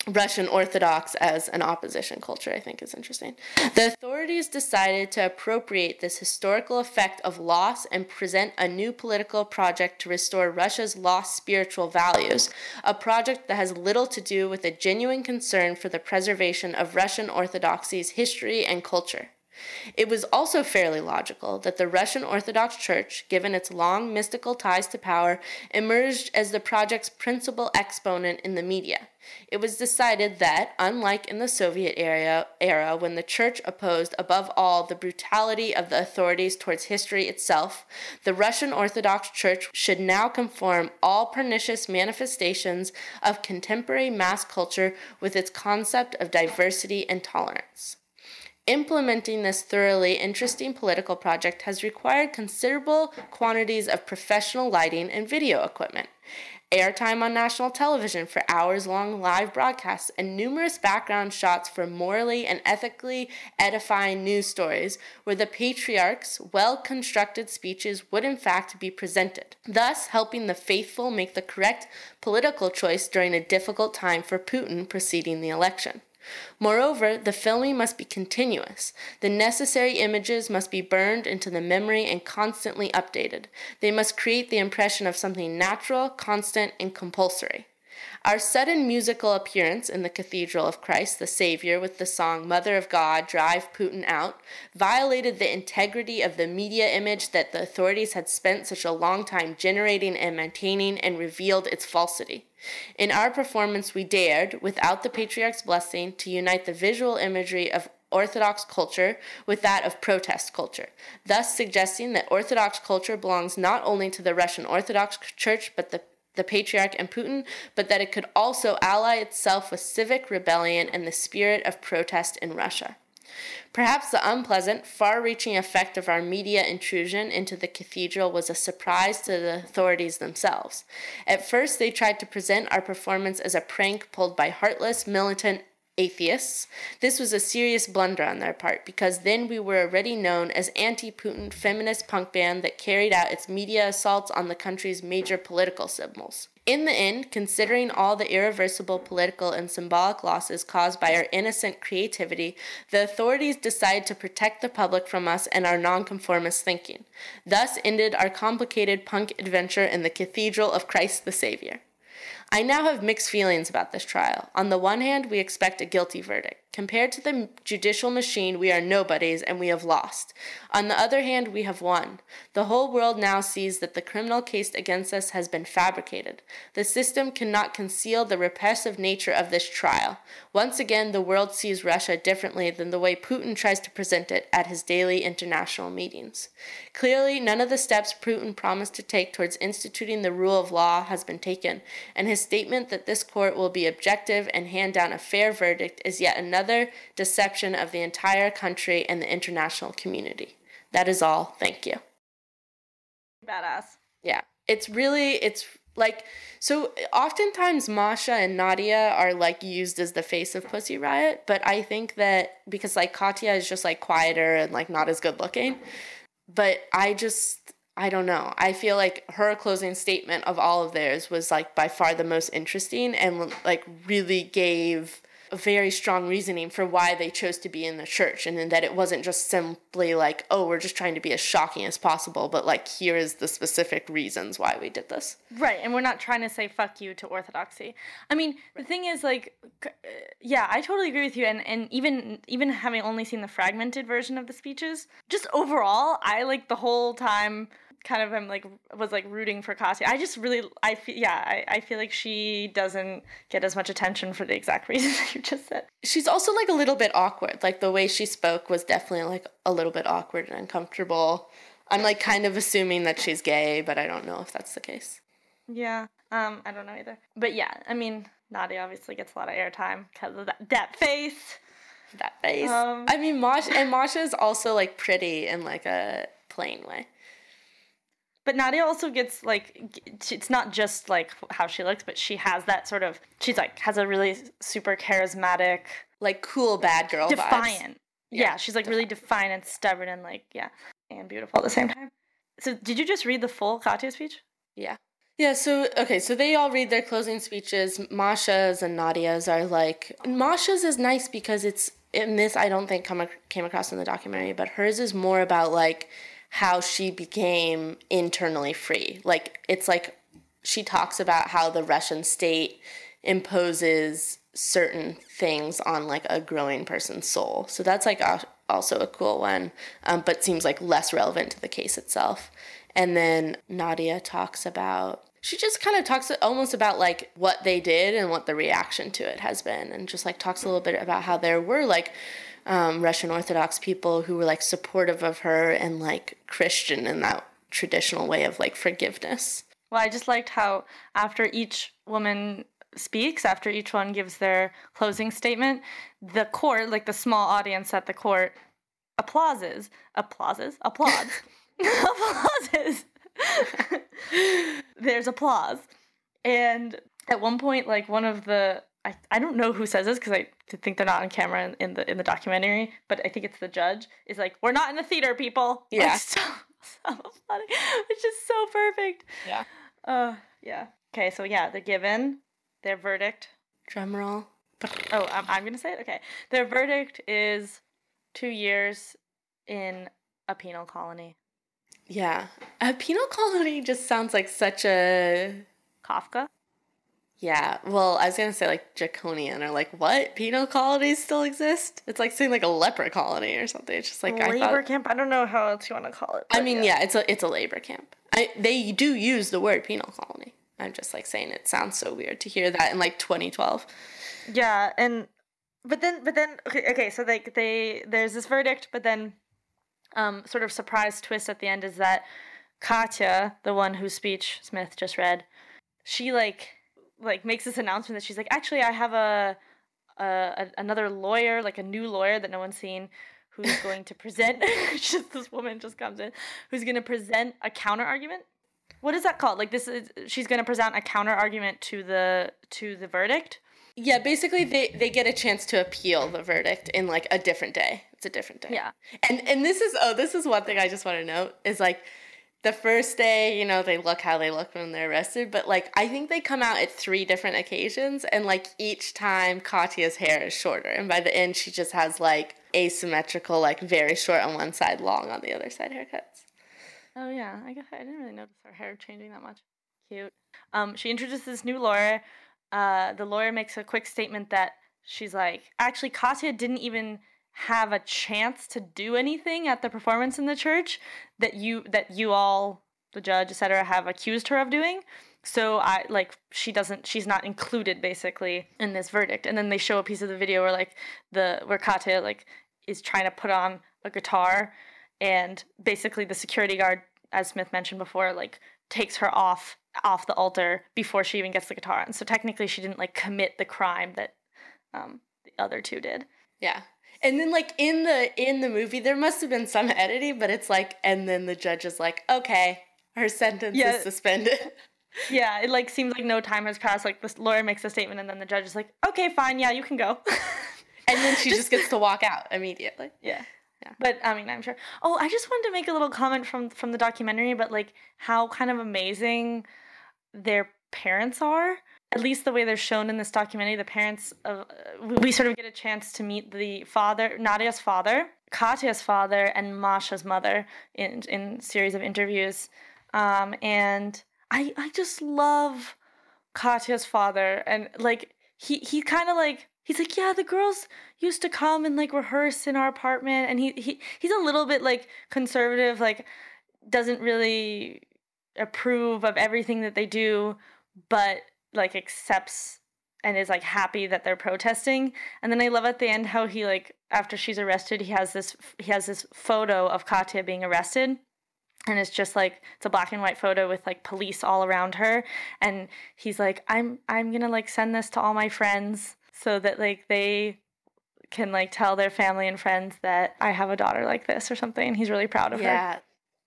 Russian Orthodox as an opposition culture, I think is interesting. The authorities decided to appropriate this historical effect of loss and present a new political project to restore Russia's lost spiritual values, a project that has little to do with a genuine concern for the preservation of Russian Orthodoxy's history and culture. It was also fairly logical that the Russian Orthodox Church, given its long mystical ties to power, emerged as the project's principal exponent in the media. It was decided that, unlike in the Soviet era, era when the church opposed above all the brutality of the authorities towards history itself, the Russian Orthodox Church should now conform all pernicious manifestations of contemporary mass culture with its concept of diversity and tolerance. Implementing this thoroughly interesting political project has required considerable quantities of professional lighting and video equipment, airtime on national television for hours long live broadcasts, and numerous background shots for morally and ethically edifying news stories where the patriarch's well constructed speeches would in fact be presented, thus helping the faithful make the correct political choice during a difficult time for Putin preceding the election. Moreover, the filming must be continuous. The necessary images must be burned into the memory and constantly updated. They must create the impression of something natural, constant, and compulsory. Our sudden musical appearance in the Cathedral of Christ the Savior with the song Mother of God, Drive Putin Out, violated the integrity of the media image that the authorities had spent such a long time generating and maintaining and revealed its falsity. In our performance, we dared, without the patriarch's blessing, to unite the visual imagery of Orthodox culture with that of protest culture, thus suggesting that Orthodox culture belongs not only to the Russian Orthodox Church but the the patriarch and Putin, but that it could also ally itself with civic rebellion and the spirit of protest in Russia. Perhaps the unpleasant, far reaching effect of our media intrusion into the cathedral was a surprise to the authorities themselves. At first, they tried to present our performance as a prank pulled by heartless, militant atheists. This was a serious blunder on their part because then we were already known as anti-Putin feminist punk band that carried out its media assaults on the country's major political symbols. In the end, considering all the irreversible political and symbolic losses caused by our innocent creativity, the authorities decided to protect the public from us and our nonconformist thinking. Thus ended our complicated punk adventure in the Cathedral of Christ the Savior. I now have mixed feelings about this trial. On the one hand, we expect a guilty verdict. Compared to the judicial machine, we are nobodies and we have lost. On the other hand, we have won. The whole world now sees that the criminal case against us has been fabricated. The system cannot conceal the repressive nature of this trial. Once again, the world sees Russia differently than the way Putin tries to present it at his daily international meetings. Clearly, none of the steps Putin promised to take towards instituting the rule of law has been taken, and his statement that this court will be objective and hand down a fair verdict is yet another deception of the entire country and the international community. That is all. Thank you. Badass. Yeah. It's really, it's like, so oftentimes Masha and Nadia are like used as the face of Pussy Riot, but I think that because like Katya is just like quieter and like not as good looking, but I just, I don't know. I feel like her closing statement of all of theirs was like by far the most interesting and like really gave a very strong reasoning for why they chose to be in the church and then that it wasn't just simply like oh we're just trying to be as shocking as possible but like here is the specific reasons why we did this Right, and we're not trying to say fuck you to orthodoxy. I mean, the thing is like uh, yeah, I totally agree with you and and even even having only seen the fragmented version of the speeches, just overall, I like the whole time kind of am like was like rooting for Katya. I just really I feel yeah, I, I feel like she doesn't get as much attention for the exact reason that you just said. she's also like a little bit awkward like the way she spoke was definitely like a little bit awkward and uncomfortable i'm like kind of assuming that she's gay but i don't know if that's the case Yeah. Um, I don't know either. But yeah, I mean, Nadia obviously gets a lot of airtime because of that, that face. that face Um, i mean masha and masha is also like pretty in like a plain way But Nadia also gets like it's not just like how she looks, but she has that sort of she's like has a really super charismatic, like cool bad girl defiant. Yeah, Yeah, she's like really defiant and stubborn and like yeah, and beautiful at the same time. So did you just read the full Katya speech? Yeah. Yeah, so okay, so they all read their closing speeches. Masha's and Nadia's are like Masha's is nice because it's in this I don't think come came across in the documentary, but hers is more about like how she became internally free. Like it's like she talks about how the Russian state imposes certain things on like a growing person's soul. So that's like a, also a cool one, um, but seems like less relevant to the case itself. And then Nadia talks about she just kind of talks almost about like what they did and what the reaction to it has been and just like talks a little bit about how there were like um, russian orthodox people who were like supportive of her and like christian in that traditional way of like forgiveness Well, I just liked how after each woman speaks, after each one gives their closing statement, the court, like the small audience at the court, applauses, applauses, applauds, applauses. There's applause. And at one point, like one of the I, I don't know who says this because I think they're not on camera in, in the in the documentary, but I think it's the judge is like, "We're not in the theater, people." Like, it's so, so funny, is so perfect. Yeah. Uh, yeah. Okay, so yeah, they're given their verdict. drum roll Oh, I'm, I'm gonna say it. Okay, their verdict is two years in a penal colony. yeah a penal colony just sounds like such a Kafka. Yeah, well, I was gonna say like draconian or like what penal colonies still exist? It's like saying like a leper colony or something. It's just like I labor thought. camp. I don't know how else you want to call it. I mean, yeah. it's a it's a labor camp. I they do use the word penal colony. I'm just like saying it sounds so weird to hear that in like 2012. Yeah, and but then but then okay, okay so like they there's this verdict, but then um sort of surprise twist at the end is that Katya, the one whose speech Smith just read, she like like makes this announcement that she's like actually I have a, a, another lawyer, like a new lawyer that no one's seen who's going to present just this woman just comes in who's going to present a counter argument. What is that called? Like this is she's going to present a counter argument to the to the verdict. Yeah, basically they they get a chance to appeal the verdict in like a different day. It's a different day. Yeah. And and this is oh this is one thing I just want to note is like the first day, you know, they look how they look when they're arrested, but like I think they come out at three different occasions and like each time Katya's hair is shorter and by the end she just has like asymmetrical like very short on one side, long on the other side haircuts. Oh yeah, I guess I didn't really notice her hair changing that much. Cute. Um, she introduces new lawyer. Uh, the lawyer makes a quick statement that she's like, actually, Katya didn't even have a chance to do anything at the performance in the church that you that you all, the judge, etc., have accused her of doing. So I like she doesn't she's not included basically in this verdict. And then they show a piece of the video where like the where Katya like is trying to put on a guitar and basically the security guard as smith mentioned before like takes her off off the altar before she even gets the guitar on so technically she didn't like commit the crime that um, the other two did Yeah. And then like in the in the movie there must have been some editing, but it's like and then the judge is like, "Okay, her sentence Yeah. is suspended." yeah it like seems like no time has passed like the lawyer makes a statement and then the judge is like okay fine yeah you can go and then she just gets to walk out immediately. Yeah. Yeah. But I mean, I'm sure. Oh, I just wanted to make a little comment from from the documentary about like how kind of amazing their parents are. At least the way they're shown in this documentary, the parents of we- sort of get a chance to meet the father, Nadia's father, Katya's father, and Masha's mother in in series of interviews. Um, and I I just love Katya's father. And like he he kind of like he's like yeah the girls used to come and like rehearse in our apartment. And he, he he's a little bit like conservative like doesn't really approve of everything that they do. But like accepts and is like happy that they're protesting. And then i love at the end how he like after she's arrested he has this he has this photo of katya being arrested. And it's just like it's a black and white photo with like police all around her. And he's like i'm i'm gonna like send this to all my friends so that like they can like tell their family and friends that i have a daughter like this or something. And he's really proud of her. Yeah.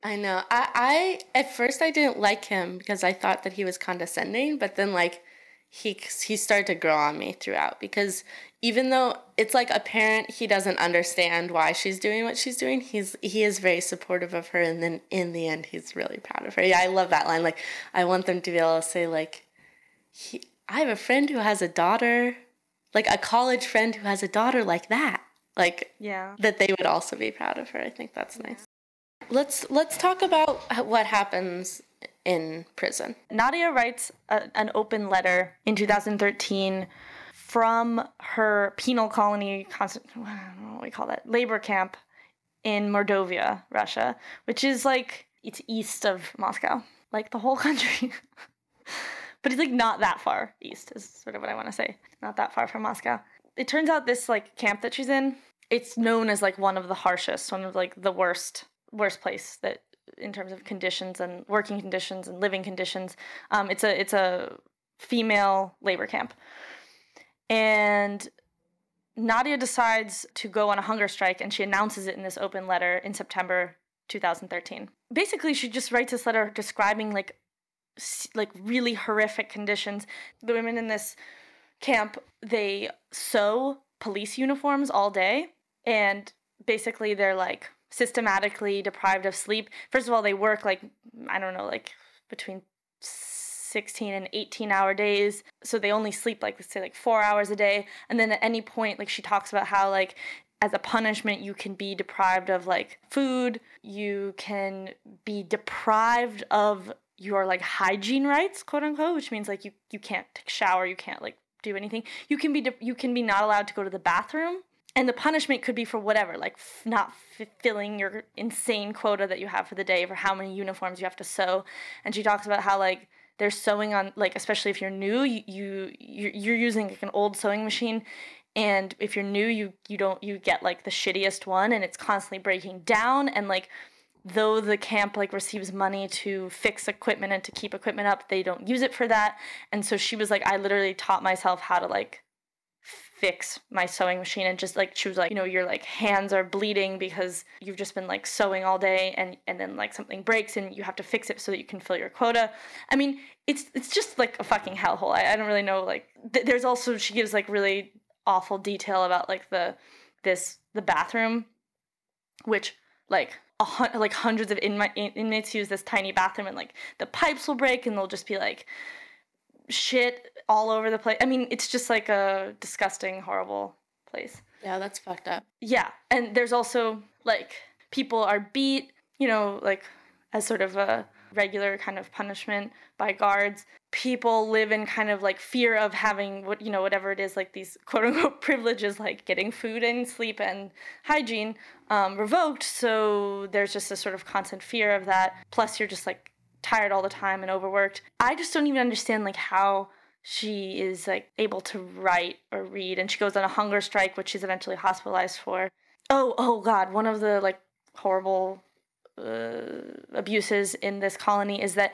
I know. I, I at first I didn't like him because I thought that he was condescending, but then like he he started to grow on me throughout because even though it's like apparent he doesn't understand why she's doing what she's doing, he's he is very supportive of her and then in the end he's really proud of her. Yeah, I love that line. Like I want them to be able to say like he, I have a friend who has a daughter, like a college friend who has a daughter like that. Like yeah that they would also be proud of her. I think that's nice. Let's let's talk about what happens in prison. Nadia writes a, an open letter in 2013 from her penal colony, constant, what we call that, labor camp in Mordovia, Russia, which is like it's east of Moscow, like the whole country. but it's like not that far east is sort of what I want to say. Not that far from Moscow. It turns out this like camp that she's in, it's known as like one of the harshest, one of like the worst worst place that in terms of conditions and working conditions and living conditions. Um, it's a it's a female labor camp, and Nadia decides to go on a hunger strike, and she announces it in this open letter in September 2013. Basically, she just writes this letter describing like like really horrific conditions. The women in this camp they sew police uniforms all day, and basically they're like systematically deprived of sleep. First of all, they work like I don't know, like between 16 and 18 hour days. So they only sleep like let's say like 4 hours a day. And then at any point like she talks about how like as a punishment you can be deprived of like food, you can be deprived of your like hygiene rights, quote unquote, which means like you you can't take shower, you can't like do anything. You can be de- you can be not allowed to go to the bathroom and the punishment could be for whatever like f- not fulfilling your insane quota that you have for the day for how many uniforms you have to sew. And she talks about how like they're sewing on like especially if you're new you, you you're using like an old sewing machine. And if you're new you you don't you get like the shittiest one and it's constantly breaking down. And like though the camp like receives money to fix equipment and to keep equipment up they don't use it for that. And so she was like i literally taught myself how to like fix my sewing machine and just like she was like you know your like hands are bleeding because you've just been like sewing all day and and then like something breaks and you have to fix it so that you can fill your quota. I mean it's it's just like a fucking hellhole. I, I don't really know like th- there's also she gives like really awful detail about like the this the bathroom which like a hun- like hundreds of inma- in- inmates use this tiny bathroom and like the pipes will break and they'll just be like shit all over the place. I mean, it's just like a disgusting, horrible place. Yeah, that's fucked up. Yeah, and there's also like people are beat, you know, like as sort of a regular kind of punishment by guards. People live in kind of like fear of having what you know whatever it is like these quote unquote privileges like getting food and sleep and hygiene um, revoked. So there's just a sort of constant fear of that. Plus, you're just like tired all the time and overworked. I just don't even understand like how she is like able to write or read and she goes on a hunger strike which she's eventually hospitalized for. Oh oh god one of the like horrible uh, abuses in this colony is that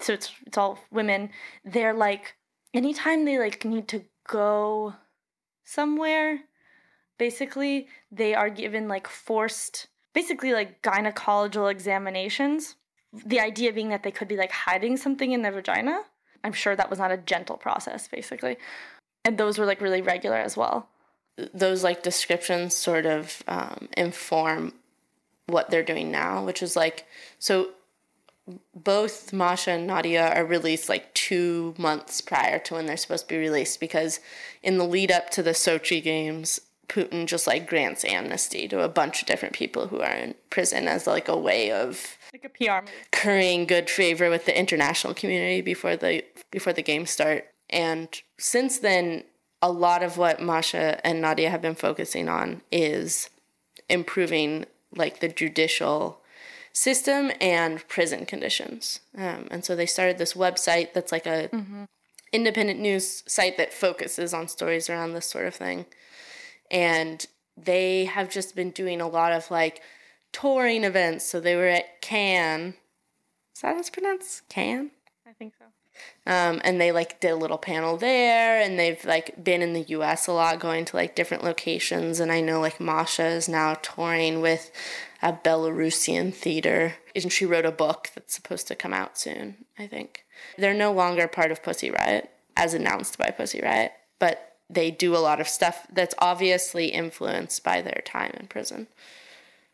so it's it's all women. They're like anytime they like need to go somewhere basically they are given like forced basically like gynecological examinations the idea being that they could be like hiding something in their vagina I'm sure that was not a gentle process, basically. And those were like really regular as well. Those like descriptions sort of um, inform what they're doing now, which is like so. Both Masha and Nadia are released like two months prior to when they're supposed to be released because in the lead up to the Sochi games, Putin just like grants amnesty to a bunch of different people who are in prison as like a way of Like a PR move. currying good favor with the international community before the before the games start. And since then, a lot of what Masha and Nadia have been focusing on is improving like the judicial system and prison conditions. Um, and so they started this website that's like a independent news site that focuses on stories around this sort of thing. And they have just been doing a lot of like touring events. So they were at Cannes. Is that how it's pronounced? Cannes? I think so. Um, and they like did a little panel there and they've like been in the US a lot going to like different locations and I know like Masha is now touring with a Belarusian theater and she wrote a book that's supposed to come out soon, I think. They're no longer part of Pussy Riot as announced by Pussy Riot, but they do a lot of stuff that's obviously influenced by their time in prison.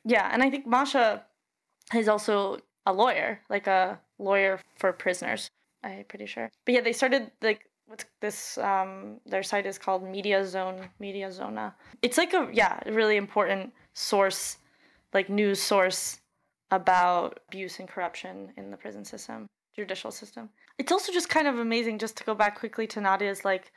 Yeah, and I think Masha is also a lawyer, like a lawyer for prisoners. I'm pretty sure. But yeah, they started like what's this? Um, their site is called Media Zone, Media Zona. It's like a yeah, really important source, like news source about abuse and corruption in the prison system, judicial system. It's also just kind of amazing just to go back quickly to Nadia's like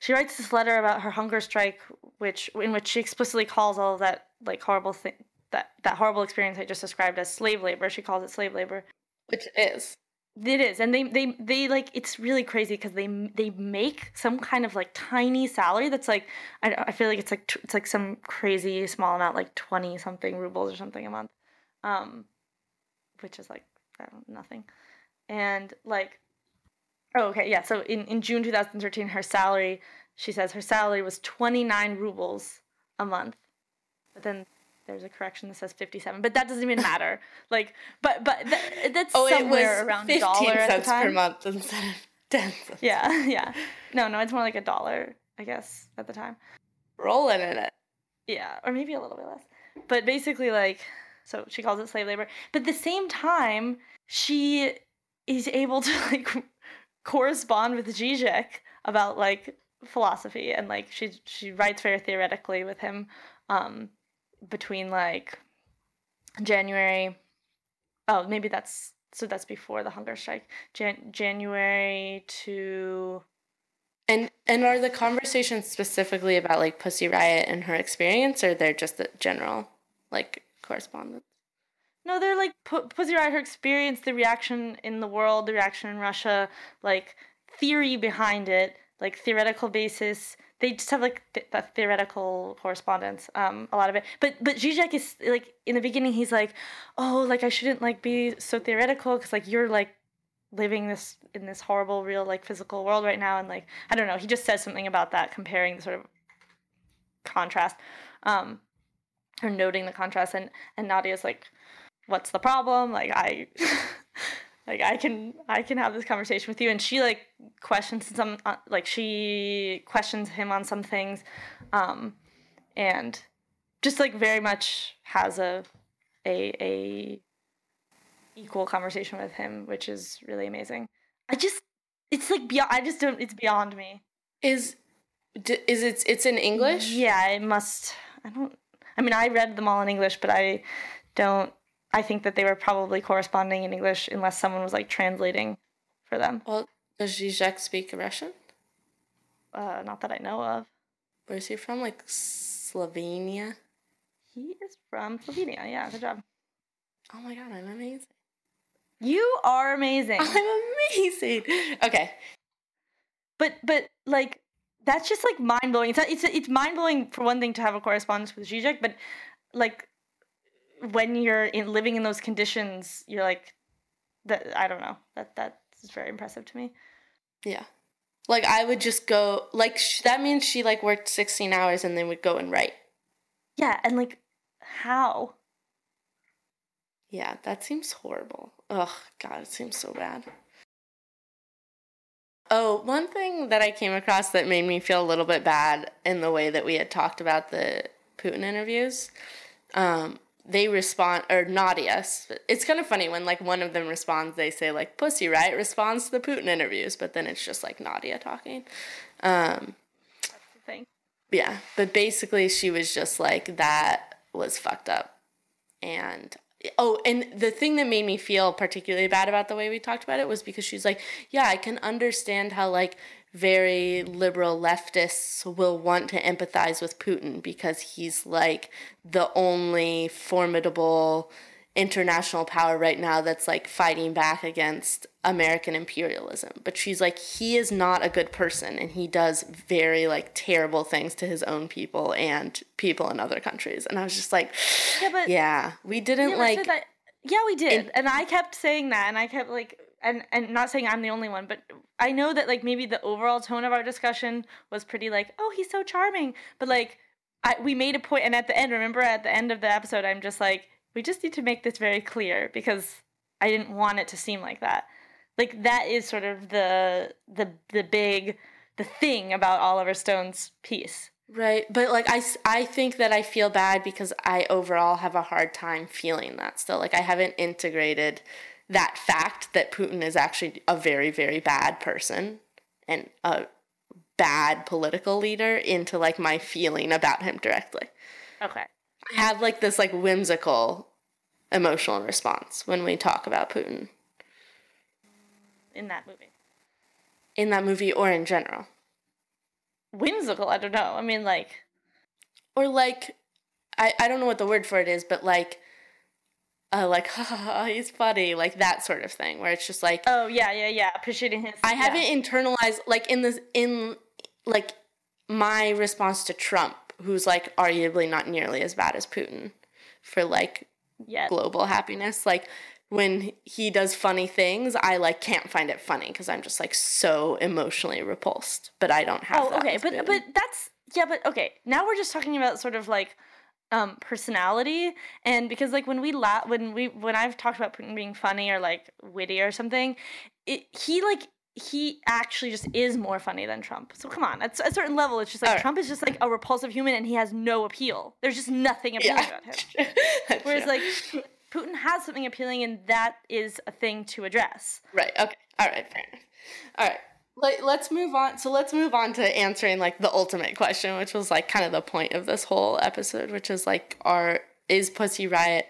she writes this letter about her hunger strike which in which she explicitly calls all that like horrible thing that that horrible experience I just described as slave labor. She calls it slave labor. Which is. It is, and they they they like it's really crazy because they they make some kind of like tiny salary that's like I, I feel like it's like it's like some crazy small amount like twenty something rubles or something a month, um, which is like nothing, and like oh okay yeah so in in June two thousand thirteen her salary she says her salary was twenty nine rubles a month, but then there's a correction that says 57 but that doesn't even matter like but but th- that's Oh, somewhere around a 15 dollar cents per time. month instead of 10 cents. yeah yeah no no it's more like a dollar i guess at the time Rolling in it. yeah or maybe a little bit less but basically like so she calls it slave labor but at the same time she is able to like correspond with Zizek about like philosophy and like she she writes very theoretically with him um between like January oh maybe that's so that's before the hunger strike Jan- January to And and are the conversations specifically about like Pussy Riot and her experience, or they're just the general like correspondence? No, they're like Pu- Pussy Riot, her experience, the reaction in the world, the reaction in Russia, like theory behind it, like theoretical basis. They just have like th- that theoretical correspondence, um, a lot of it. But but Zizek is like in the beginning, he's like, oh, like I shouldn't like be so theoretical because like you're like living this in this horrible real like physical world right now and like i don't know he just says something about that comparing the sort of contrast um or noting the contrast and and nadia's like what's the problem like i like i can i can have this conversation with you. And she like questions some uh, like she questions him on some things um and just like very much has a a a equal conversation with him which is really amazing. I just it's like beyond i just don't it's beyond me. Is d- is it it's in English? yeah it must i don't i mean i read them all in english but i don't i think that they were probably corresponding in english unless someone was like translating for them Well, does Zizek speak Russian? uh not that i know of Where's he from? Like Slovenia? he is from slovenia yeah good job Oh my god, I'm amazing. you are amazing I'm amazing. Okay. but but like that's just like mind blowing. It's it's it's mind blowing for one thing to have a correspondence with Zizek, but like when you're in living in those conditions, you're like that. I don't know. That that's very impressive to me. Yeah. Like I would just go like sh- that means she like worked 16 hours and then would go and write. Yeah, and like how? Yeah, that seems horrible. Ugh, God, it seems so bad. Oh, one thing that I came across that made me feel a little bit bad in the way that we had talked about the Putin interviews. Um, they respond, or Nadia. It's kind of funny when like one of them responds, they say like "Pussy Riot responds to the Putin interviews, but then it's just like Nadia talking. Um, That's the thing. yeah, but basically she was just like that was fucked up. And oh, and the thing that made me feel particularly bad about the way we talked about it was because she's like, yeah, I can understand how like very liberal leftists will want to empathize with Putin because he's like the only formidable international power right now that's like fighting back against American imperialism. But she's like, he is not a good person and he does very like terrible things to his own people and people in other countries. And I was just like, Yeah, but yeah, we didn't like yeah, we did, in- and I kept saying that, and I kept like, and and not saying I'm the only one, but I know that like maybe the overall tone of our discussion was pretty like, oh, he's so charming, but like, I we made a point, and at the end, remember at the end of the episode, I'm just like, we just need to make this very clear because I didn't want it to seem like that. Like that is sort of the the the big the thing about Oliver Stone's piece. Right, but like I, I think that I feel bad because I overall have a hard time feeling that still. Like I haven't integrated that fact that Putin is actually a very, very bad person and a bad political leader into like my feeling about him directly. Okay. I have like this like whimsical emotional response when we talk about Putin In that movie. in that movie or in general. Whimsical, I don't know. I mean like or like I, I don't know what the word for it is, but like uh like ha ha ha he's funny, like that sort of thing where it's just like Oh yeah, yeah, yeah. Appreciating his. I yeah. haven't internalized like in this in like my response to Trump, who's like arguably not nearly as bad as Putin for like yet. global happiness. Like when he does funny things, I like can't find it funny because I'm just like so emotionally repulsed. But I don't have. Oh, okay, but Putin. but that's yeah, but okay. Now we're just talking about sort of like um personality and because like when we la- when we when I've talked about Putin being funny or like witty or something, it he like he actually just is more funny than Trump. So come on, at a certain level, it's just like Alright. Trump is just like a repulsive human and he has no appeal. There's just nothing appealing yeah. about him. Whereas like Putin has something appealing and that is a thing to address. Right. Okay. All right. Fair enough. All right. Let, let's move on. So let's move on to answering like the ultimate question, which was like kind of the point of this whole episode, which is like, are is Pussy Riot?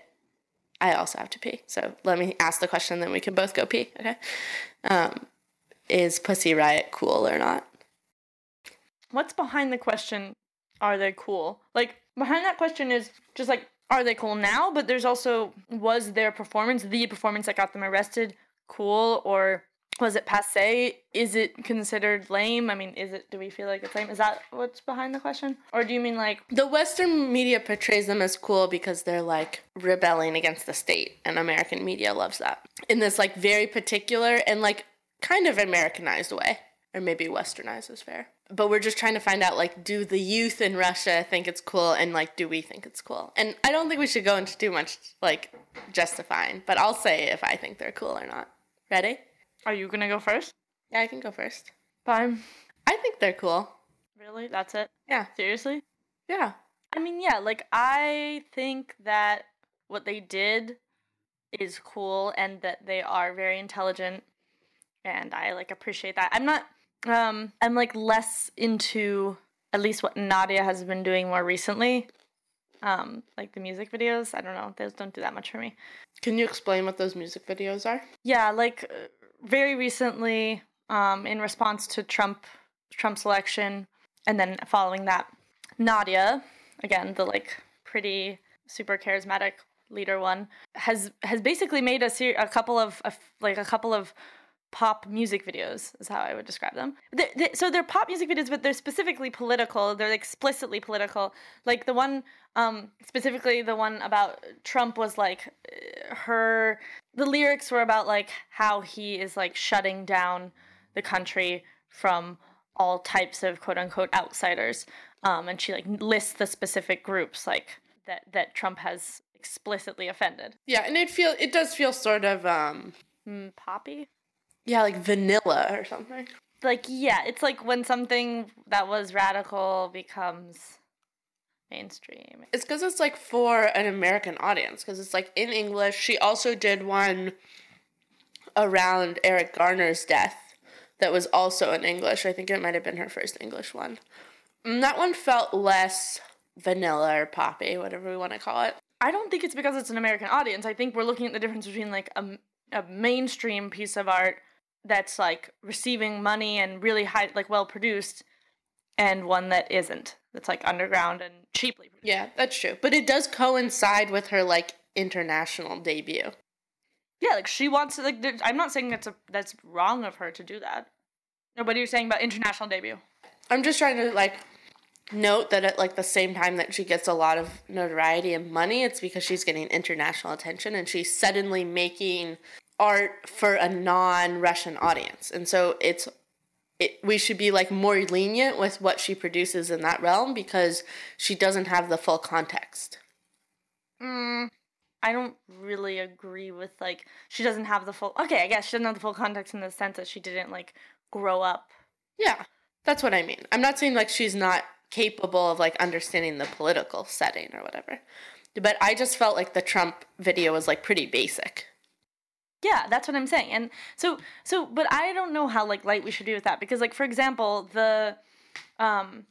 I also have to pee, so let me ask the question, then we can both go pee. Okay. Um, is Pussy Riot cool or not? What's behind the question, are they cool? Like, behind that question is just like, are they cool now? But there's also, was their performance, the performance that got them arrested, cool? Or was it passe? Is it considered lame? I mean, is it, do we feel like it's lame? Is that what's behind the question? Or do you mean like, The Western media portrays them as cool because they're like rebelling against the state, and American media loves that in this like very particular and like kind of Americanized way, or maybe Westernized is fair. But we're just trying to find out like, do the youth in Russia think it's cool, and like, do we think it's cool? And I don't think we should go into too much like justifying, but I'll say if I think they're cool or not. Ready? Are you gonna go first? Yeah, I can go first. Fine. I think they're cool. Really? That's it? Yeah, Seriously? yeah. I mean, yeah, like I think that what they did is cool and that they are very intelligent and I like appreciate that. I'm not um I'm like less into at least what Nadia has been doing more recently. Um like the music videos, I don't know, those don't do that much for me. Can you explain what those music videos are? Yeah, like uh, very recently, um, in response to Trump Trump's election, and then following that, Nadia, again the like pretty super charismatic leader one, has has basically made a ser- a couple of, like a couple of pop music videos is how I would describe them. they they so they're pop music videos, but they're specifically political. They're explicitly political. Like the one, um, specifically the one about Trump was like uh, her. The lyrics were about like how he is like shutting down the country from all types of quote unquote outsiders. Um, and she like lists the specific groups like that that Trump has explicitly offended. Yeah, and it feel it does feel sort of um Mm, poppy. Yeah, like vanilla or something. like yeah it's like when something that was radical becomes mainstream It's because it's like for an American audience because it's like in English. She also did one around Eric Garner's death that was also in English. I think it might have been her first English one. And that one felt less vanilla or poppy, whatever we want to call it. i don't think it's because it's an american audience i think we're looking at the difference between like a, a mainstream piece of art that's like receiving money and really high like well produced and one that isn't that's like underground and cheaply produced. Yeah, that's true. But it does coincide with her like international debut. yeah like she wants to like i'm not saying that's a that's wrong of her to do that no but you're saying about international debut I'm just trying to like note that at like the same time that she gets a lot of notoriety and money, it's because she's getting international attention and she's suddenly making art for a non-Russian audience. And so it's it, we should be like more lenient with what she produces in that realm because she doesn't have the full context. Mm, I don't really agree with like she doesn't have the full. Okay, I guess she doesn't have the full context in the sense that she didn't like grow up. Yeah, that's what I mean. I'm not saying like she's not capable of like understanding the political setting or whatever. But I just felt like the Trump video was like pretty basic. Yeah, that's what I'm saying. And so so but I don't know how like light we should be with that because like for example, the um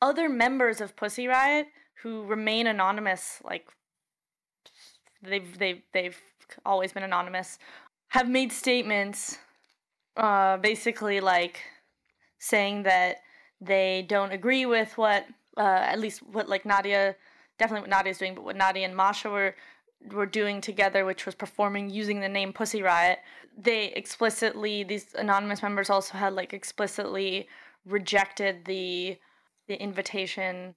other members of Pussy Riot who remain anonymous like they've they've they've always been anonymous have made statements uh basically like saying that they don't agree with what uh at least what like Nadia definitely what Nadia's doing, but what Nadia and Masha were were doing together, which was performing using the name Pussy Riot. They explicitly these anonymous members also had like explicitly rejected the the invitation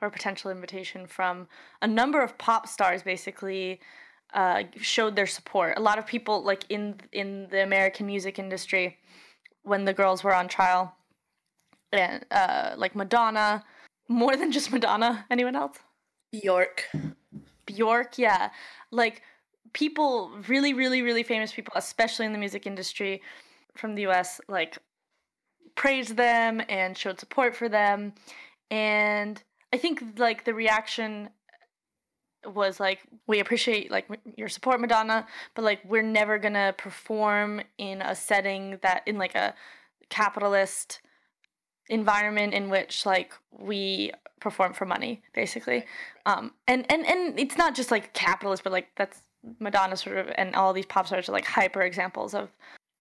or potential invitation from a number of pop stars basically uh, showed their support. A lot of people like in in the American music industry when the girls were on trial and uh, like Madonna, more than just Madonna. Anyone else? Bjork. Bjork, yeah. Like people, really, really, really famous people, especially in the music industry from the US, like praised them and showed support for them. And I think like the reaction was like we appreciate like your support madonna but like we're never gonna perform in a setting that in like a capitalist environment in which like we perform for money basically. Um and and and it's not just like capitalist but like that's madonna sort of and all these pop stars are like hyper examples of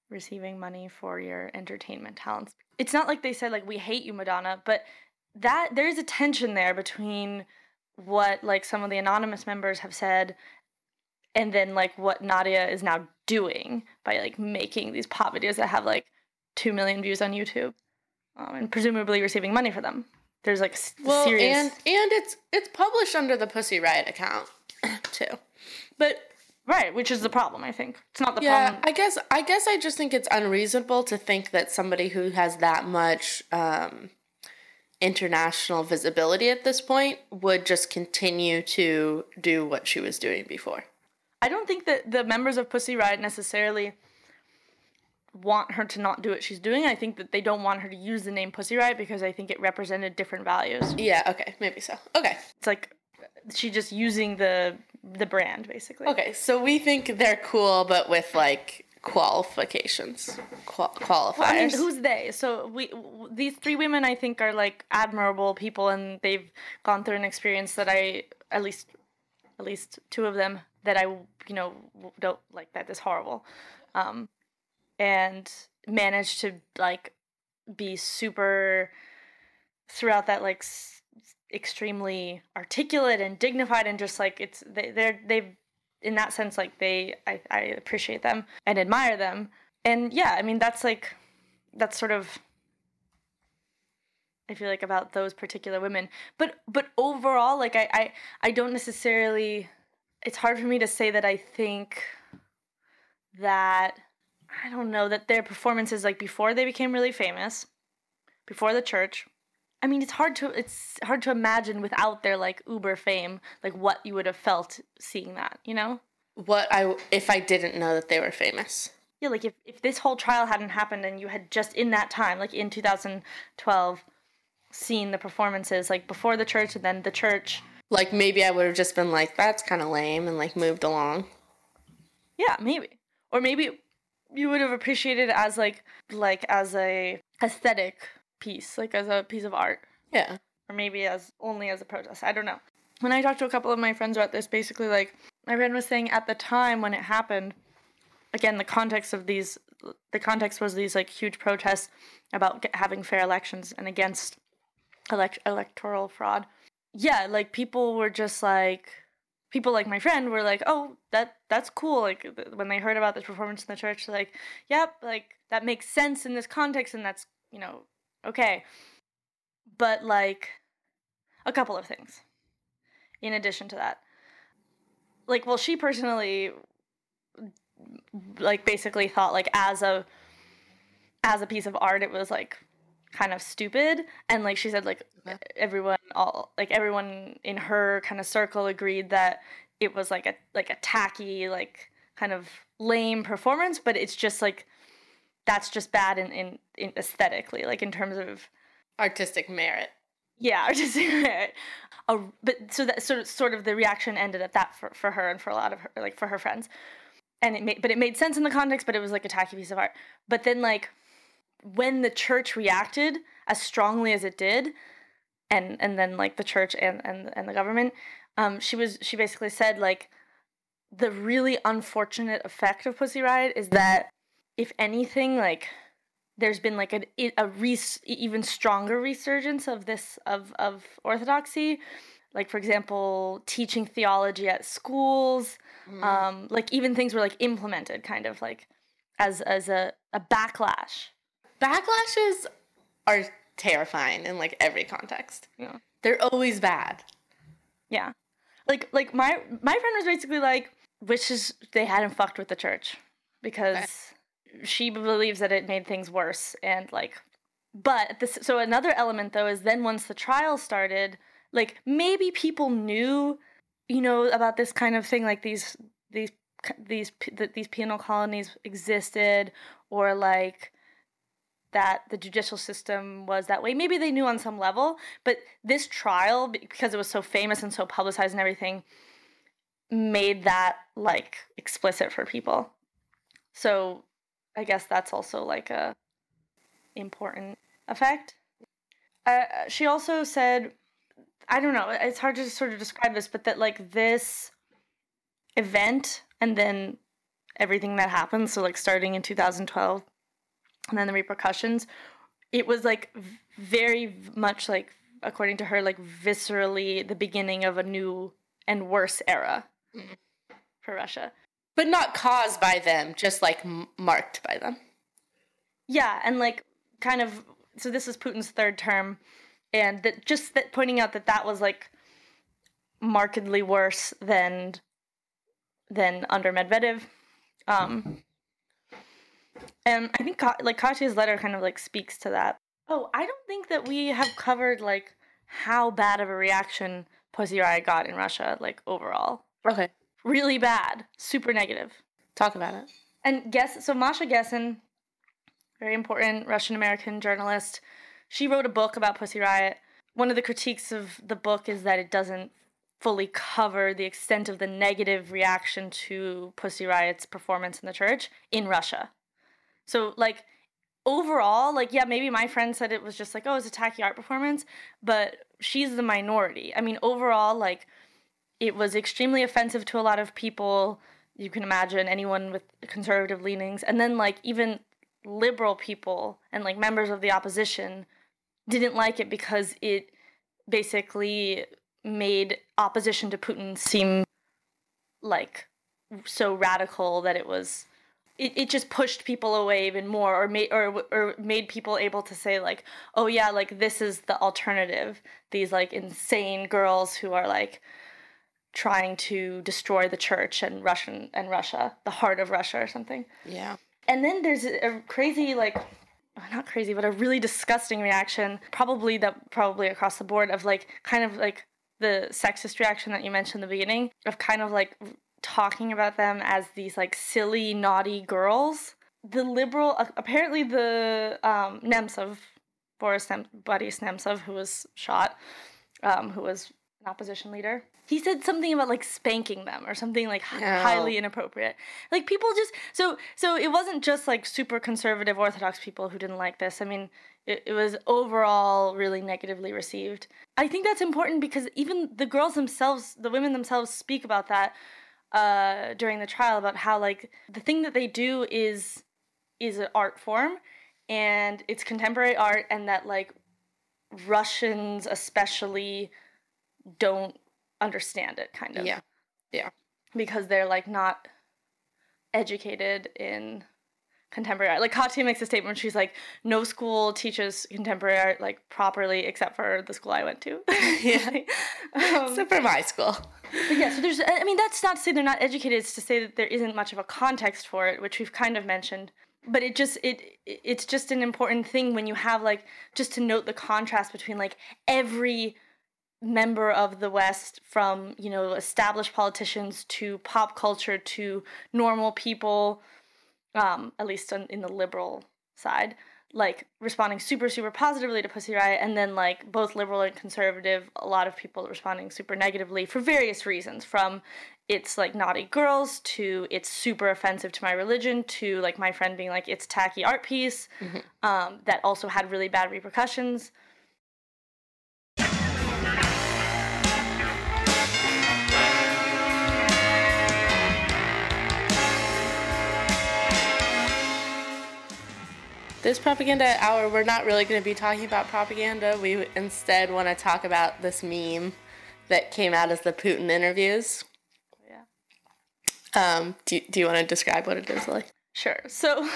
receiving money for your entertainment talents. It's not like they said like we hate you madonna but that there's a tension there between what like some of the anonymous members have said and then like what Nadia is now doing by like making these pop videos that have like 2 million views on YouTube um, and presumably receiving money for them. There's like s- Well, serious and and it's it's published under the Pussy Riot account too. But right, which is the problem, I think. It's not the yeah, problem. I guess I guess I just think it's unreasonable to think that somebody who has that much um, international visibility at this point would just continue to do what she was doing before. I don't think that the members of Pussy Riot necessarily want her to not do what she's doing. I think that they don't want her to use the name Pussy Riot because I think it represented different values. Yeah, okay, maybe so. Okay. It's like she's just using the the brand basically. Okay, so we think they're cool but with like qualifications. Qual- qualifiers. Well, I mean, who's they? So we w- these three women I think are like admirable people and they've gone through an experience that I at least at least two of them that I you know don't like that is horrible. Um and managed to like be super throughout that like s- extremely articulate and dignified and just like it's they, they're they've in that sense like they I, I appreciate them and admire them. And yeah i mean that's like that's sort of i feel like about those particular women. But but overall like i i, I don't necessarily it's hard for me to say that i think that i don't know that their performances like before they became really famous before the church I mean, it's hard to it's hard to imagine without their like uber fame, like what you would have felt seeing that, you know? what I if I didn't know that they were famous. Yeah, like if, if this whole trial hadn't happened and you had just in that time, like in 2012, seen the performances like before the church and then the church. Like maybe I would have just been like, that's kind of lame, and like moved along. Yeah, maybe. Or maybe you would have appreciated it as like like as a aesthetic piece, like as a piece of art. Yeah. or maybe as only as a protest. I don't know. When I talked to a couple of my friends about this, basically, like my friend was saying at the time when it happened, again, the context of these, the context was these like huge protests about having fair elections and against elect- electoral fraud. Yeah, like people were just like, people like my friend were like, oh, that that's cool. Like when they heard about this performance in the church, like, yep, like that makes sense in this context, and that's you know okay. But like a couple of things in addition to that. Like, well, she personally like basically thought like as a as a piece of art it was like kind of stupid and like she said like everyone all like everyone in her kind of circle agreed that it was like a like a tacky like kind of lame performance but it's just like that's just bad in in, in aesthetically like in terms of Artistic merit. yeah, artistic merit. A, but so that sort of sort of the reaction ended at that for, for her and for a lot of her like for her friends, and it made but it made sense in the context. But it was like a tacky piece of art. But then like when the church reacted as strongly as it did, and and then like the church and and and the government, um, she was she basically said like the really unfortunate effect of Pussy Riot is that if anything like there's been like a a res- even stronger resurgence of this of of orthodoxy like for example, teaching theology at schools, um, like even things were like implemented kind of like as as a, a backlash. Backlashes are terrifying in like every context. Yeah. They're always bad. Yeah. Like like my my friend was basically like wishes they hadn't fucked with the church because she believes that it made things worse and like but this so another element though is then once the trial started like maybe people knew you know about this kind of thing like these these these that these penal colonies existed or like that the judicial system was that way. Maybe they knew on some level, but this trial, because it was so famous and so publicized and everything, made that like explicit for people. So I guess that's also like a important effect. Uh, she also said, I don't know, it's hard to sort of describe this, but that like this event and then everything that happened, so like starting in 2012 and then the repercussions it was like very much like according to her like viscerally the beginning of a new and worse era for russia But not caused by them, just like m- marked by them. yeah and like kind of so this is putin's third term and that just that pointing out that that was like markedly worse than than under medvedev um and i think like katya's letter kind of like speaks to that oh i don't think that we have covered like how bad of a reaction pussy riot got in russia like overall Okay. really bad super negative Talk about it. and guess so Masha Gessen, very important Russian American journalist, she wrote a book about Pussy Riot. One of the critiques of the book is that it doesn't fully cover the extent of the negative reaction to Pussy Riot's performance in the church in Russia. So like overall, like yeah, maybe my friend said it was just like, oh, it's a tacky art performance, but she's the minority. I mean, overall, like it was extremely offensive to a lot of people. You can imagine anyone with conservative leanings, and then like even liberal people and like members of the opposition didn't like it because it basically made opposition to Putin seem like so radical that it was it, it just pushed people away even more or made or or made people able to say like oh yeah like this is the alternative these like insane girls who are like trying to destroy the church and Russian and Russia the heart of Russia or something Yeah. and then there's a crazy like not crazy but a really disgusting reaction probably that probably across the board of like kind of like the sexist reaction that you mentioned in the beginning of kind of like talking about them as these like silly naughty girls. The liberal apparently the um nemtsov boris Nem- boris nemtsov who was shot um who was an opposition leader he said something about like spanking them or something like hi- No. highly inappropriate. Like people just so so it wasn't just like super conservative orthodox people who didn't like this. I mean it, it was overall really negatively received. I think that's important because even the girls themselves the women themselves speak about that uh during the trial about how like the thing that they do is is an art form and it's contemporary art and that like russians especially don't understand it kind of Yeah. Yeah. because they're like not educated in contemporary art. Like Katya makes a statement. She's like, "No school teaches contemporary art like properly, except for the school I went to." Yeah. um, Except for my school. but yeah, so there's. I mean, that's not to say they're not educated. It's to say that there isn't much of a context for it, which we've kind of mentioned. But it just it it's just an important thing when you have like just to note the contrast between like every member of the West, from you know established politicians to pop culture to normal people, um, at least on, in the liberal side, like responding super super positively to Pussy Riot, and then like both liberal and conservative, a lot of people responding super negatively for various reasons, from it's like naughty girls to it's super offensive to my religion to like my friend being like it's tacky art piece um, that also had really bad repercussions. This propaganda hour, we're not really going to be talking about propaganda. We instead want to talk about this meme that came out as the Putin interviews. Yeah. Um, do, do you want to describe what it is like? Sure. So,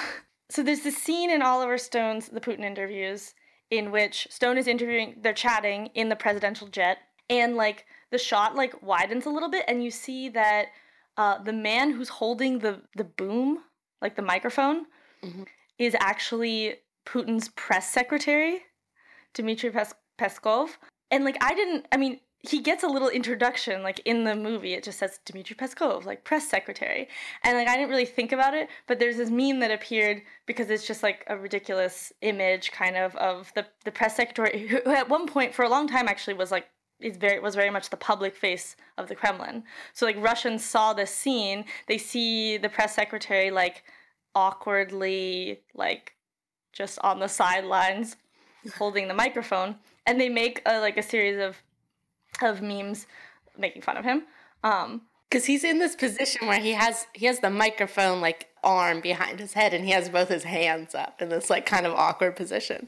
so there's this scene in Oliver Stone's The Putin Interviews in which Stone is interviewing, they're chatting in the presidential jet, and like the shot like widens a little bit, and you see that uh, the man who's holding the the boom, like the microphone, is actually Putin's press secretary, Dmitry Pes- Peskov. And like I didn't, I mean, he gets a little introduction like in the movie. It just says Dmitry Peskov, like press secretary. And like I didn't really think about it, but there's this meme that appeared because it's just like a ridiculous image kind of of the the press secretary who at one point for a long time actually was like is very was very much the public face of the Kremlin. So like Russians saw this scene, they see the press secretary like awkwardly like just on the sidelines holding the microphone and they make a, like a series of of memes making fun of him. Um Because he's in this position where he has he has the microphone like arm behind his head, and he has both his hands up in this like kind of awkward position.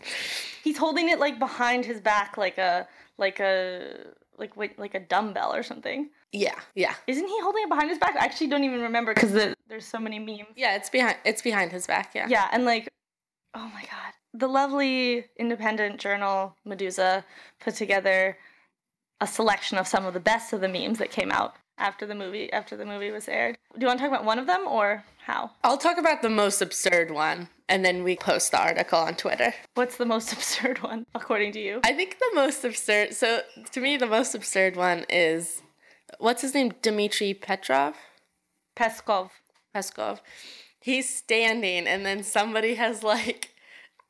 he's holding it like behind his back like a like a like wait, like a dumbbell or something. Yeah, yeah, Isn't he holding it behind his back? I actually don't even remember because the, there's so many memes. yeah. It's behind it's behind his back. Yeah. Yeah, and like, oh my god, the lovely independent journal Meduza put together a selection of some of the best of the memes that came out after the movie after the movie was aired. Do you want to talk about one of them or how? I'll talk about the most absurd one, and then we post the article on Twitter. What's the most absurd one according to you? I think the most absurd. So to me, the most absurd one is what's his name? Dmitry Petrov. Peskov. Peskov. He's standing, and then somebody has like,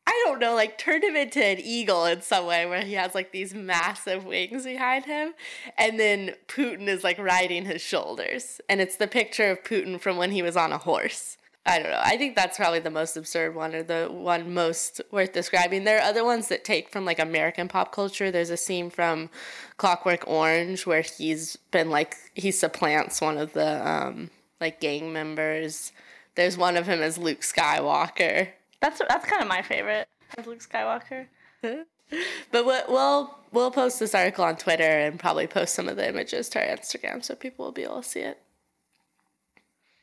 I don't know, like turned him into an eagle in some way, where he has like these massive wings behind him, and then Putin is like riding his shoulders, and it's the picture of Putin from when he was on a horse. I don't know. I think that's probably the most absurd one, or the one most worth describing. There are other ones that take from like American pop culture. There's a scene from Clockwork Orange where he's been like he supplants one of the um like gang members. There's one of him as Luke Skywalker. That's that's kind of my favorite. As Luke Skywalker. But we'll we'll post this article on Twitter and probably post some of the images to our Instagram so people will be able to see it.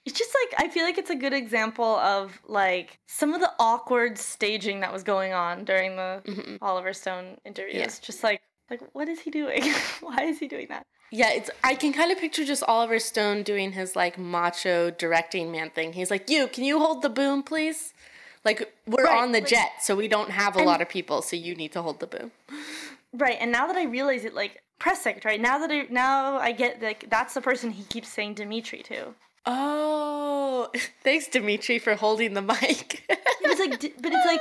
It's just like I feel like it's a good example of like some of the awkward staging that was going on during the mm-hmm. Oliver Stone interviews. Yeah. Just like like what is he doing? Why is he doing that? Yeah, it's I can kind of picture just Oliver Stone doing his like macho directing man thing. He's like, "You, can you hold the boom, please?" Like we're Right, on the like- jet, so we don't have a And- lot of people, so you need to hold the boom. Right, and now that I realize it, like press secretary. Now that I now I get like that's the person he keeps saying Dimitri to. Oh, thanks Dimitri for holding the mic. But it's like, but it's like,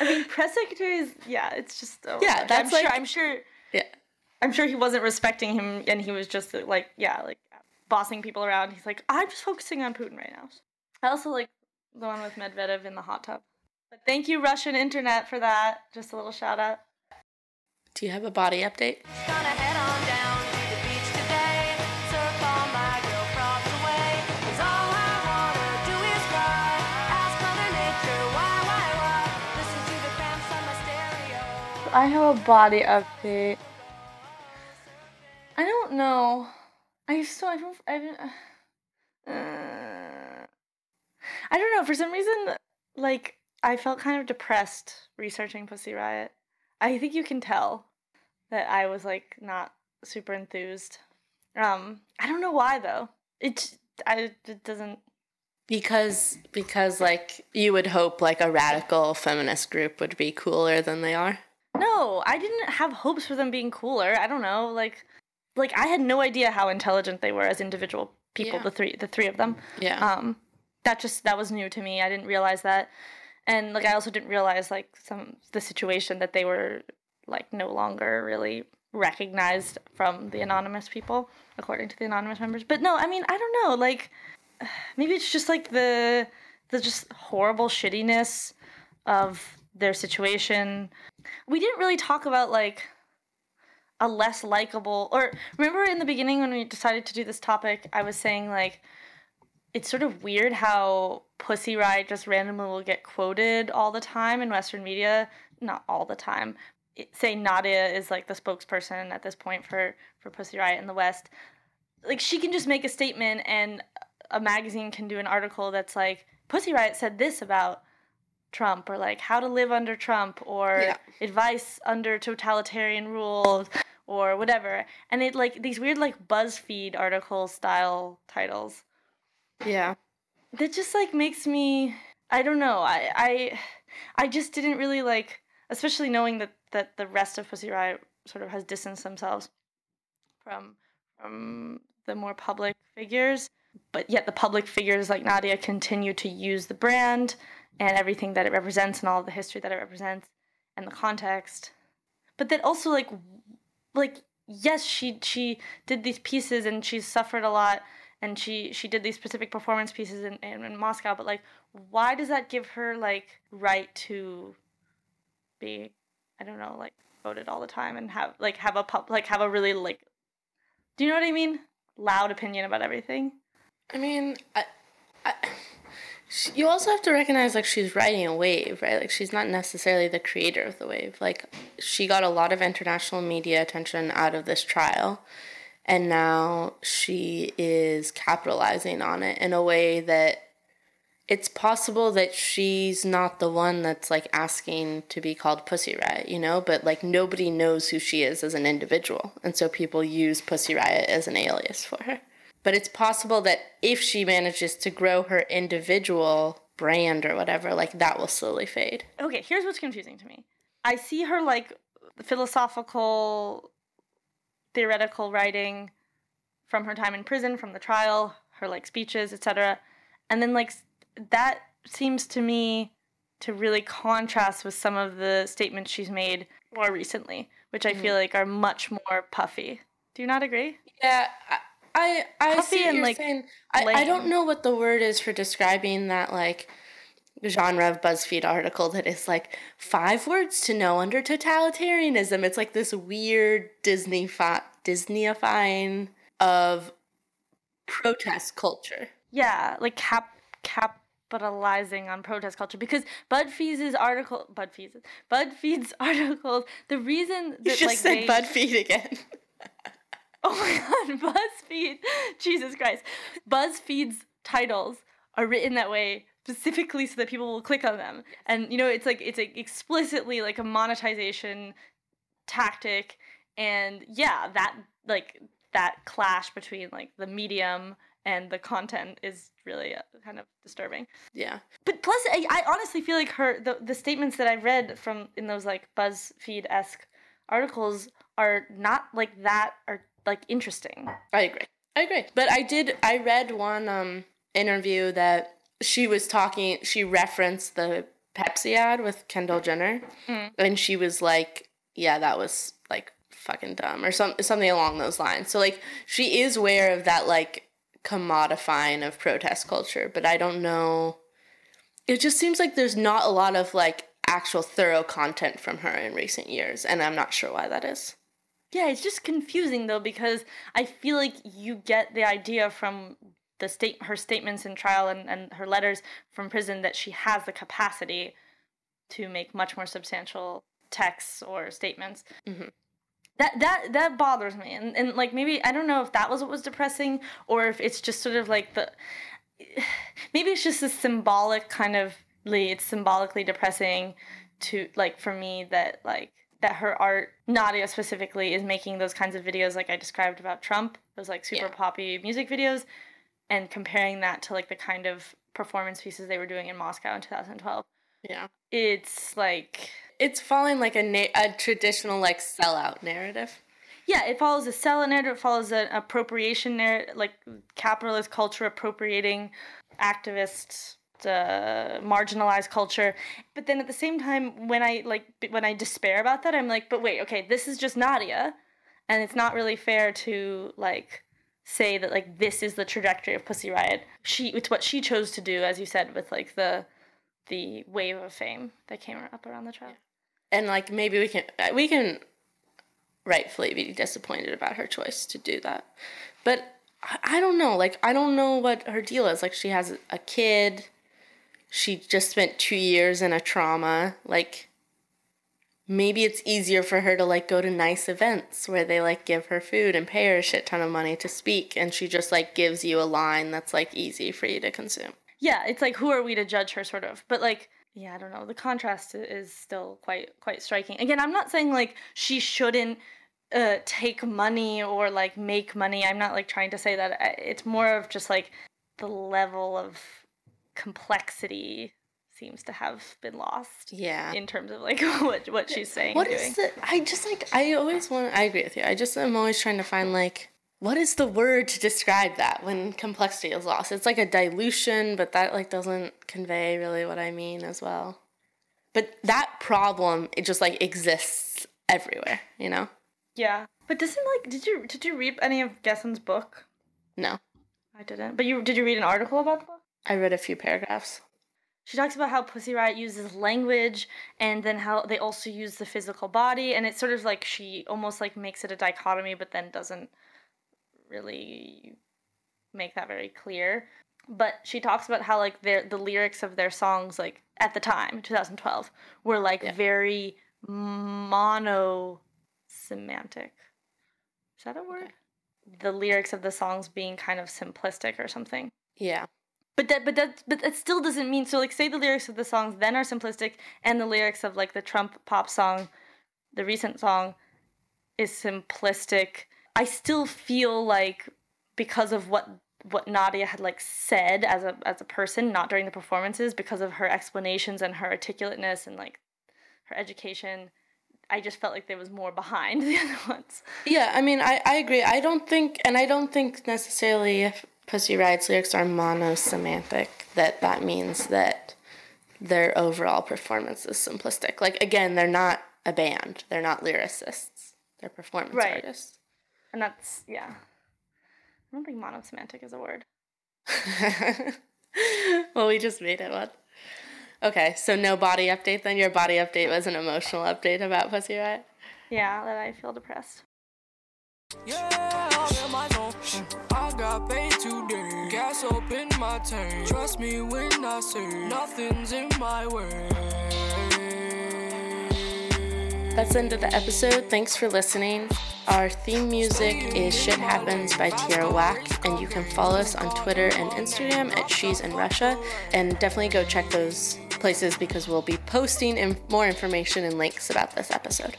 I mean, press secretary is yeah. It's just oh Yeah, gosh, that's I'm sure. I'm sure. yeah. I'm sure he wasn't respecting him, and he was just like, yeah, like bossing people around. He's like, I'm just focusing on Putin right now. I also like the one with Medvedev in the hot tub. But thank you, Russian internet, for that. Just a little shout out. Do you have a body update? Gonna head on down to the beach today. Surf all my girl problems away. 'Cause all I wanna do is cry. Ask Mother Nature why, why, why. Listen to the cramps on my stereo. I have a body update. I don't know. I still I don't I haven't. Uh, I don't know. For some reason, like I felt kind of depressed researching Pussy Riot. I think you can tell that I was like not super enthused. Um, I don't know why though. It I it doesn't. Because because like you would hope like a radical feminist group would be cooler than they are. No, I didn't have hopes for them being cooler. I don't know, like, like I had no idea how intelligent they were as individual people. Yeah. The three, the three of them. Yeah. Um, that just that was new to me. I didn't realize that, and like I also didn't realize like some the situation that they were like no longer really recognized from the anonymous people, according to the anonymous members. But no, I mean I don't know, like maybe it's just like the the just horrible shittiness of their situation. We didn't really talk about like a less likable or remember in the beginning when we decided to do this topic, I was saying like it's sort of weird how Pussy Riot just randomly will get quoted all the time in Western media. Not all the time. say Nadia is like the spokesperson at this point for for Pussy Riot in the West, like she can just make a statement and a magazine can do an article that's like Pussy Riot said this about Trump or like how to live under Trump or Yeah. advice under totalitarian rules or whatever. And it like these weird like BuzzFeed article style titles Yeah. that just like makes me I don't know. I I I just didn't really like especially knowing that that the rest of Pussy Riot sort of has distanced themselves from from the more public figures, but yet the public figures like Nadia continue to use the brand and everything that it represents and all the history that it represents and the context. But that also like like yes, she she did these pieces and she's suffered a lot and she she did these specific performance pieces in, in, in Moscow, but like why does that give her like right to be I don't know, like voted all the time and have like have a pub like have a really like do you know what I mean? Loud opinion about everything. I mean, I, I, you also have to recognize like she's riding a wave, right? Like she's not necessarily the creator of the wave. Like she got a lot of international media attention out of this trial, and now she is capitalizing on it in a way that it's possible that she's not the one that's like asking to be called Pussy Riot, you know, but like nobody knows who she is as an individual. And so people use Pussy Riot as an alias for her. But it's possible that if she manages to grow her individual brand or whatever, like that will slowly fade. Okay, here's what's confusing to me. I see her like philosophical, theoretical writing from her time in prison, from the trial, her like speeches, etc. And then like that seems to me to really contrast with some of the statements she's made more recently, which I feel mm-hmm. like are much more puffy. Do you not agree? Yeah, I I, I Puffy see what you're like, saying. I, I don't know what the word is for describing that like genre of BuzzFeed article that is like five words to know under totalitarianism. It's like this weird Disney fa- Disneyifying of protest culture. Yeah, like cap capitalizing on protest culture because BuzzFeed's article BuzzFeed's BuzzFeed's articles the reason that You just like said they, BuzzFeed again. Oh my god, BuzzFeed. Jesus Christ. BuzzFeed's titles are written that way specifically so that people will click on them. And you know, it's like it's like explicitly like a monetization tactic and yeah, that like that clash between like the medium and the content is really uh, kind of disturbing. yeah. But plus, I, I honestly feel like her the, the statements that I've read from in those like BuzzFeed esque articles are not like that are like interesting. I agree. I agree. But I did I read one um interview that she was talking she referenced the Pepsi ad with Kendall Jenner mm-hmm. and she was like, Yeah, that was like fucking dumb or some something along those lines. So like she is aware of that like commodifying of protest culture, but I don't know it just seems like there's not a lot of like actual thorough content from her in recent years and I'm not sure why that is. Yeah, it's just confusing though because I feel like you get the idea from the state her statements in trial and, and her letters from prison that she has the capacity to make much more substantial texts or statements. Mm-hmm. That that that bothers me, and and like maybe I don't know if that was what was depressing or if it's just sort of like the maybe it's just a symbolic kind of it's symbolically depressing to like for me that like that her art nadia specifically is making those kinds of videos like i described about trump those like super Yeah. poppy music videos and comparing that to like the kind of performance pieces they were doing in moscow in 2012 Yeah. it's like It's following like a na- a traditional like sellout narrative. yeah it follows a sell narrative it follows an appropriation narrative like capitalist culture appropriating activist uh, marginalized culture but then at the same time when i like when i despair about that i'm like but wait okay this is just nadia and it's not really fair to like say that like this is the trajectory of pussy riot. She it's what she chose to do as you said with like the the wave of fame that came up around the trial and like maybe we can uh, we can rightfully be disappointed about her choice to do that. But I don't know. Like i don't know what her deal is. Like she has a kid. She just spent two years in a trauma. Like maybe it's easier for her to like go to nice events where they like give her food and pay her a shit ton of money to speak and she just like gives you a line that's like easy for you to consume. yeah, it's like who are we to judge her sort of. But like yeah, I don't know. The contrast is still quite quite striking. Again, I'm not saying like she shouldn't uh take money or like make money. I'm not like trying to say that. It's more of just like the level of complexity seems to have been lost Yeah. in terms of like what what she's saying What is the I just like I always want I agree with you. I just am always trying to find like what is the word to describe that when complexity is lost? It's like a dilution, but that like doesn't convey really what I mean as well. But that problem it just like exists everywhere, you know? Yeah. But doesn't like did you did you read any of Gessen's book? No. I didn't. But you did you read an article about the book? I read a few paragraphs. She talks about how Pussy Riot uses language and then how they also use the physical body and it's sort of like she almost like makes it a dichotomy but then doesn't really make that very clear. But she talks about how like their the lyrics of their songs like at the time, 2012, were like Yeah. very mono semantic. Is that a word? The lyrics of the songs being kind of simplistic or something. Yeah. But that, but that, but that still doesn't mean. So, like, say the lyrics of the songs then are simplistic, and the lyrics of like the Trump pop song, the recent song, is simplistic. I still feel like because of what what Nadia had like said as a as a person, not during the performances, because of her explanations and her articulateness and like her education, I just felt like there was more behind the other ones. Yeah, I mean, I, I agree. I don't think, and I don't think necessarily if Pussy Riot's lyrics are monosemantic, that that means that their overall performance is simplistic. Like, again, they're not a band, they're not lyricists, they're performance Right. artists. And that's yeah. I don't think monosemantic is a word. well, we just made it one. Okay, so no body update then? Your body update was an emotional update about Pussy Riot? Yeah, that I feel depressed. Yeah, Zone. Paid today. Gas up in my tank. Trust me when I say nothing's in my way. That's the end of the episode. Thanks for listening. Our theme music is Shit Happens by Tierra Whack, and you can follow us on Twitter and Instagram at She's in Russia. And definitely go check those places because we'll be posting in- more information and links about this episode.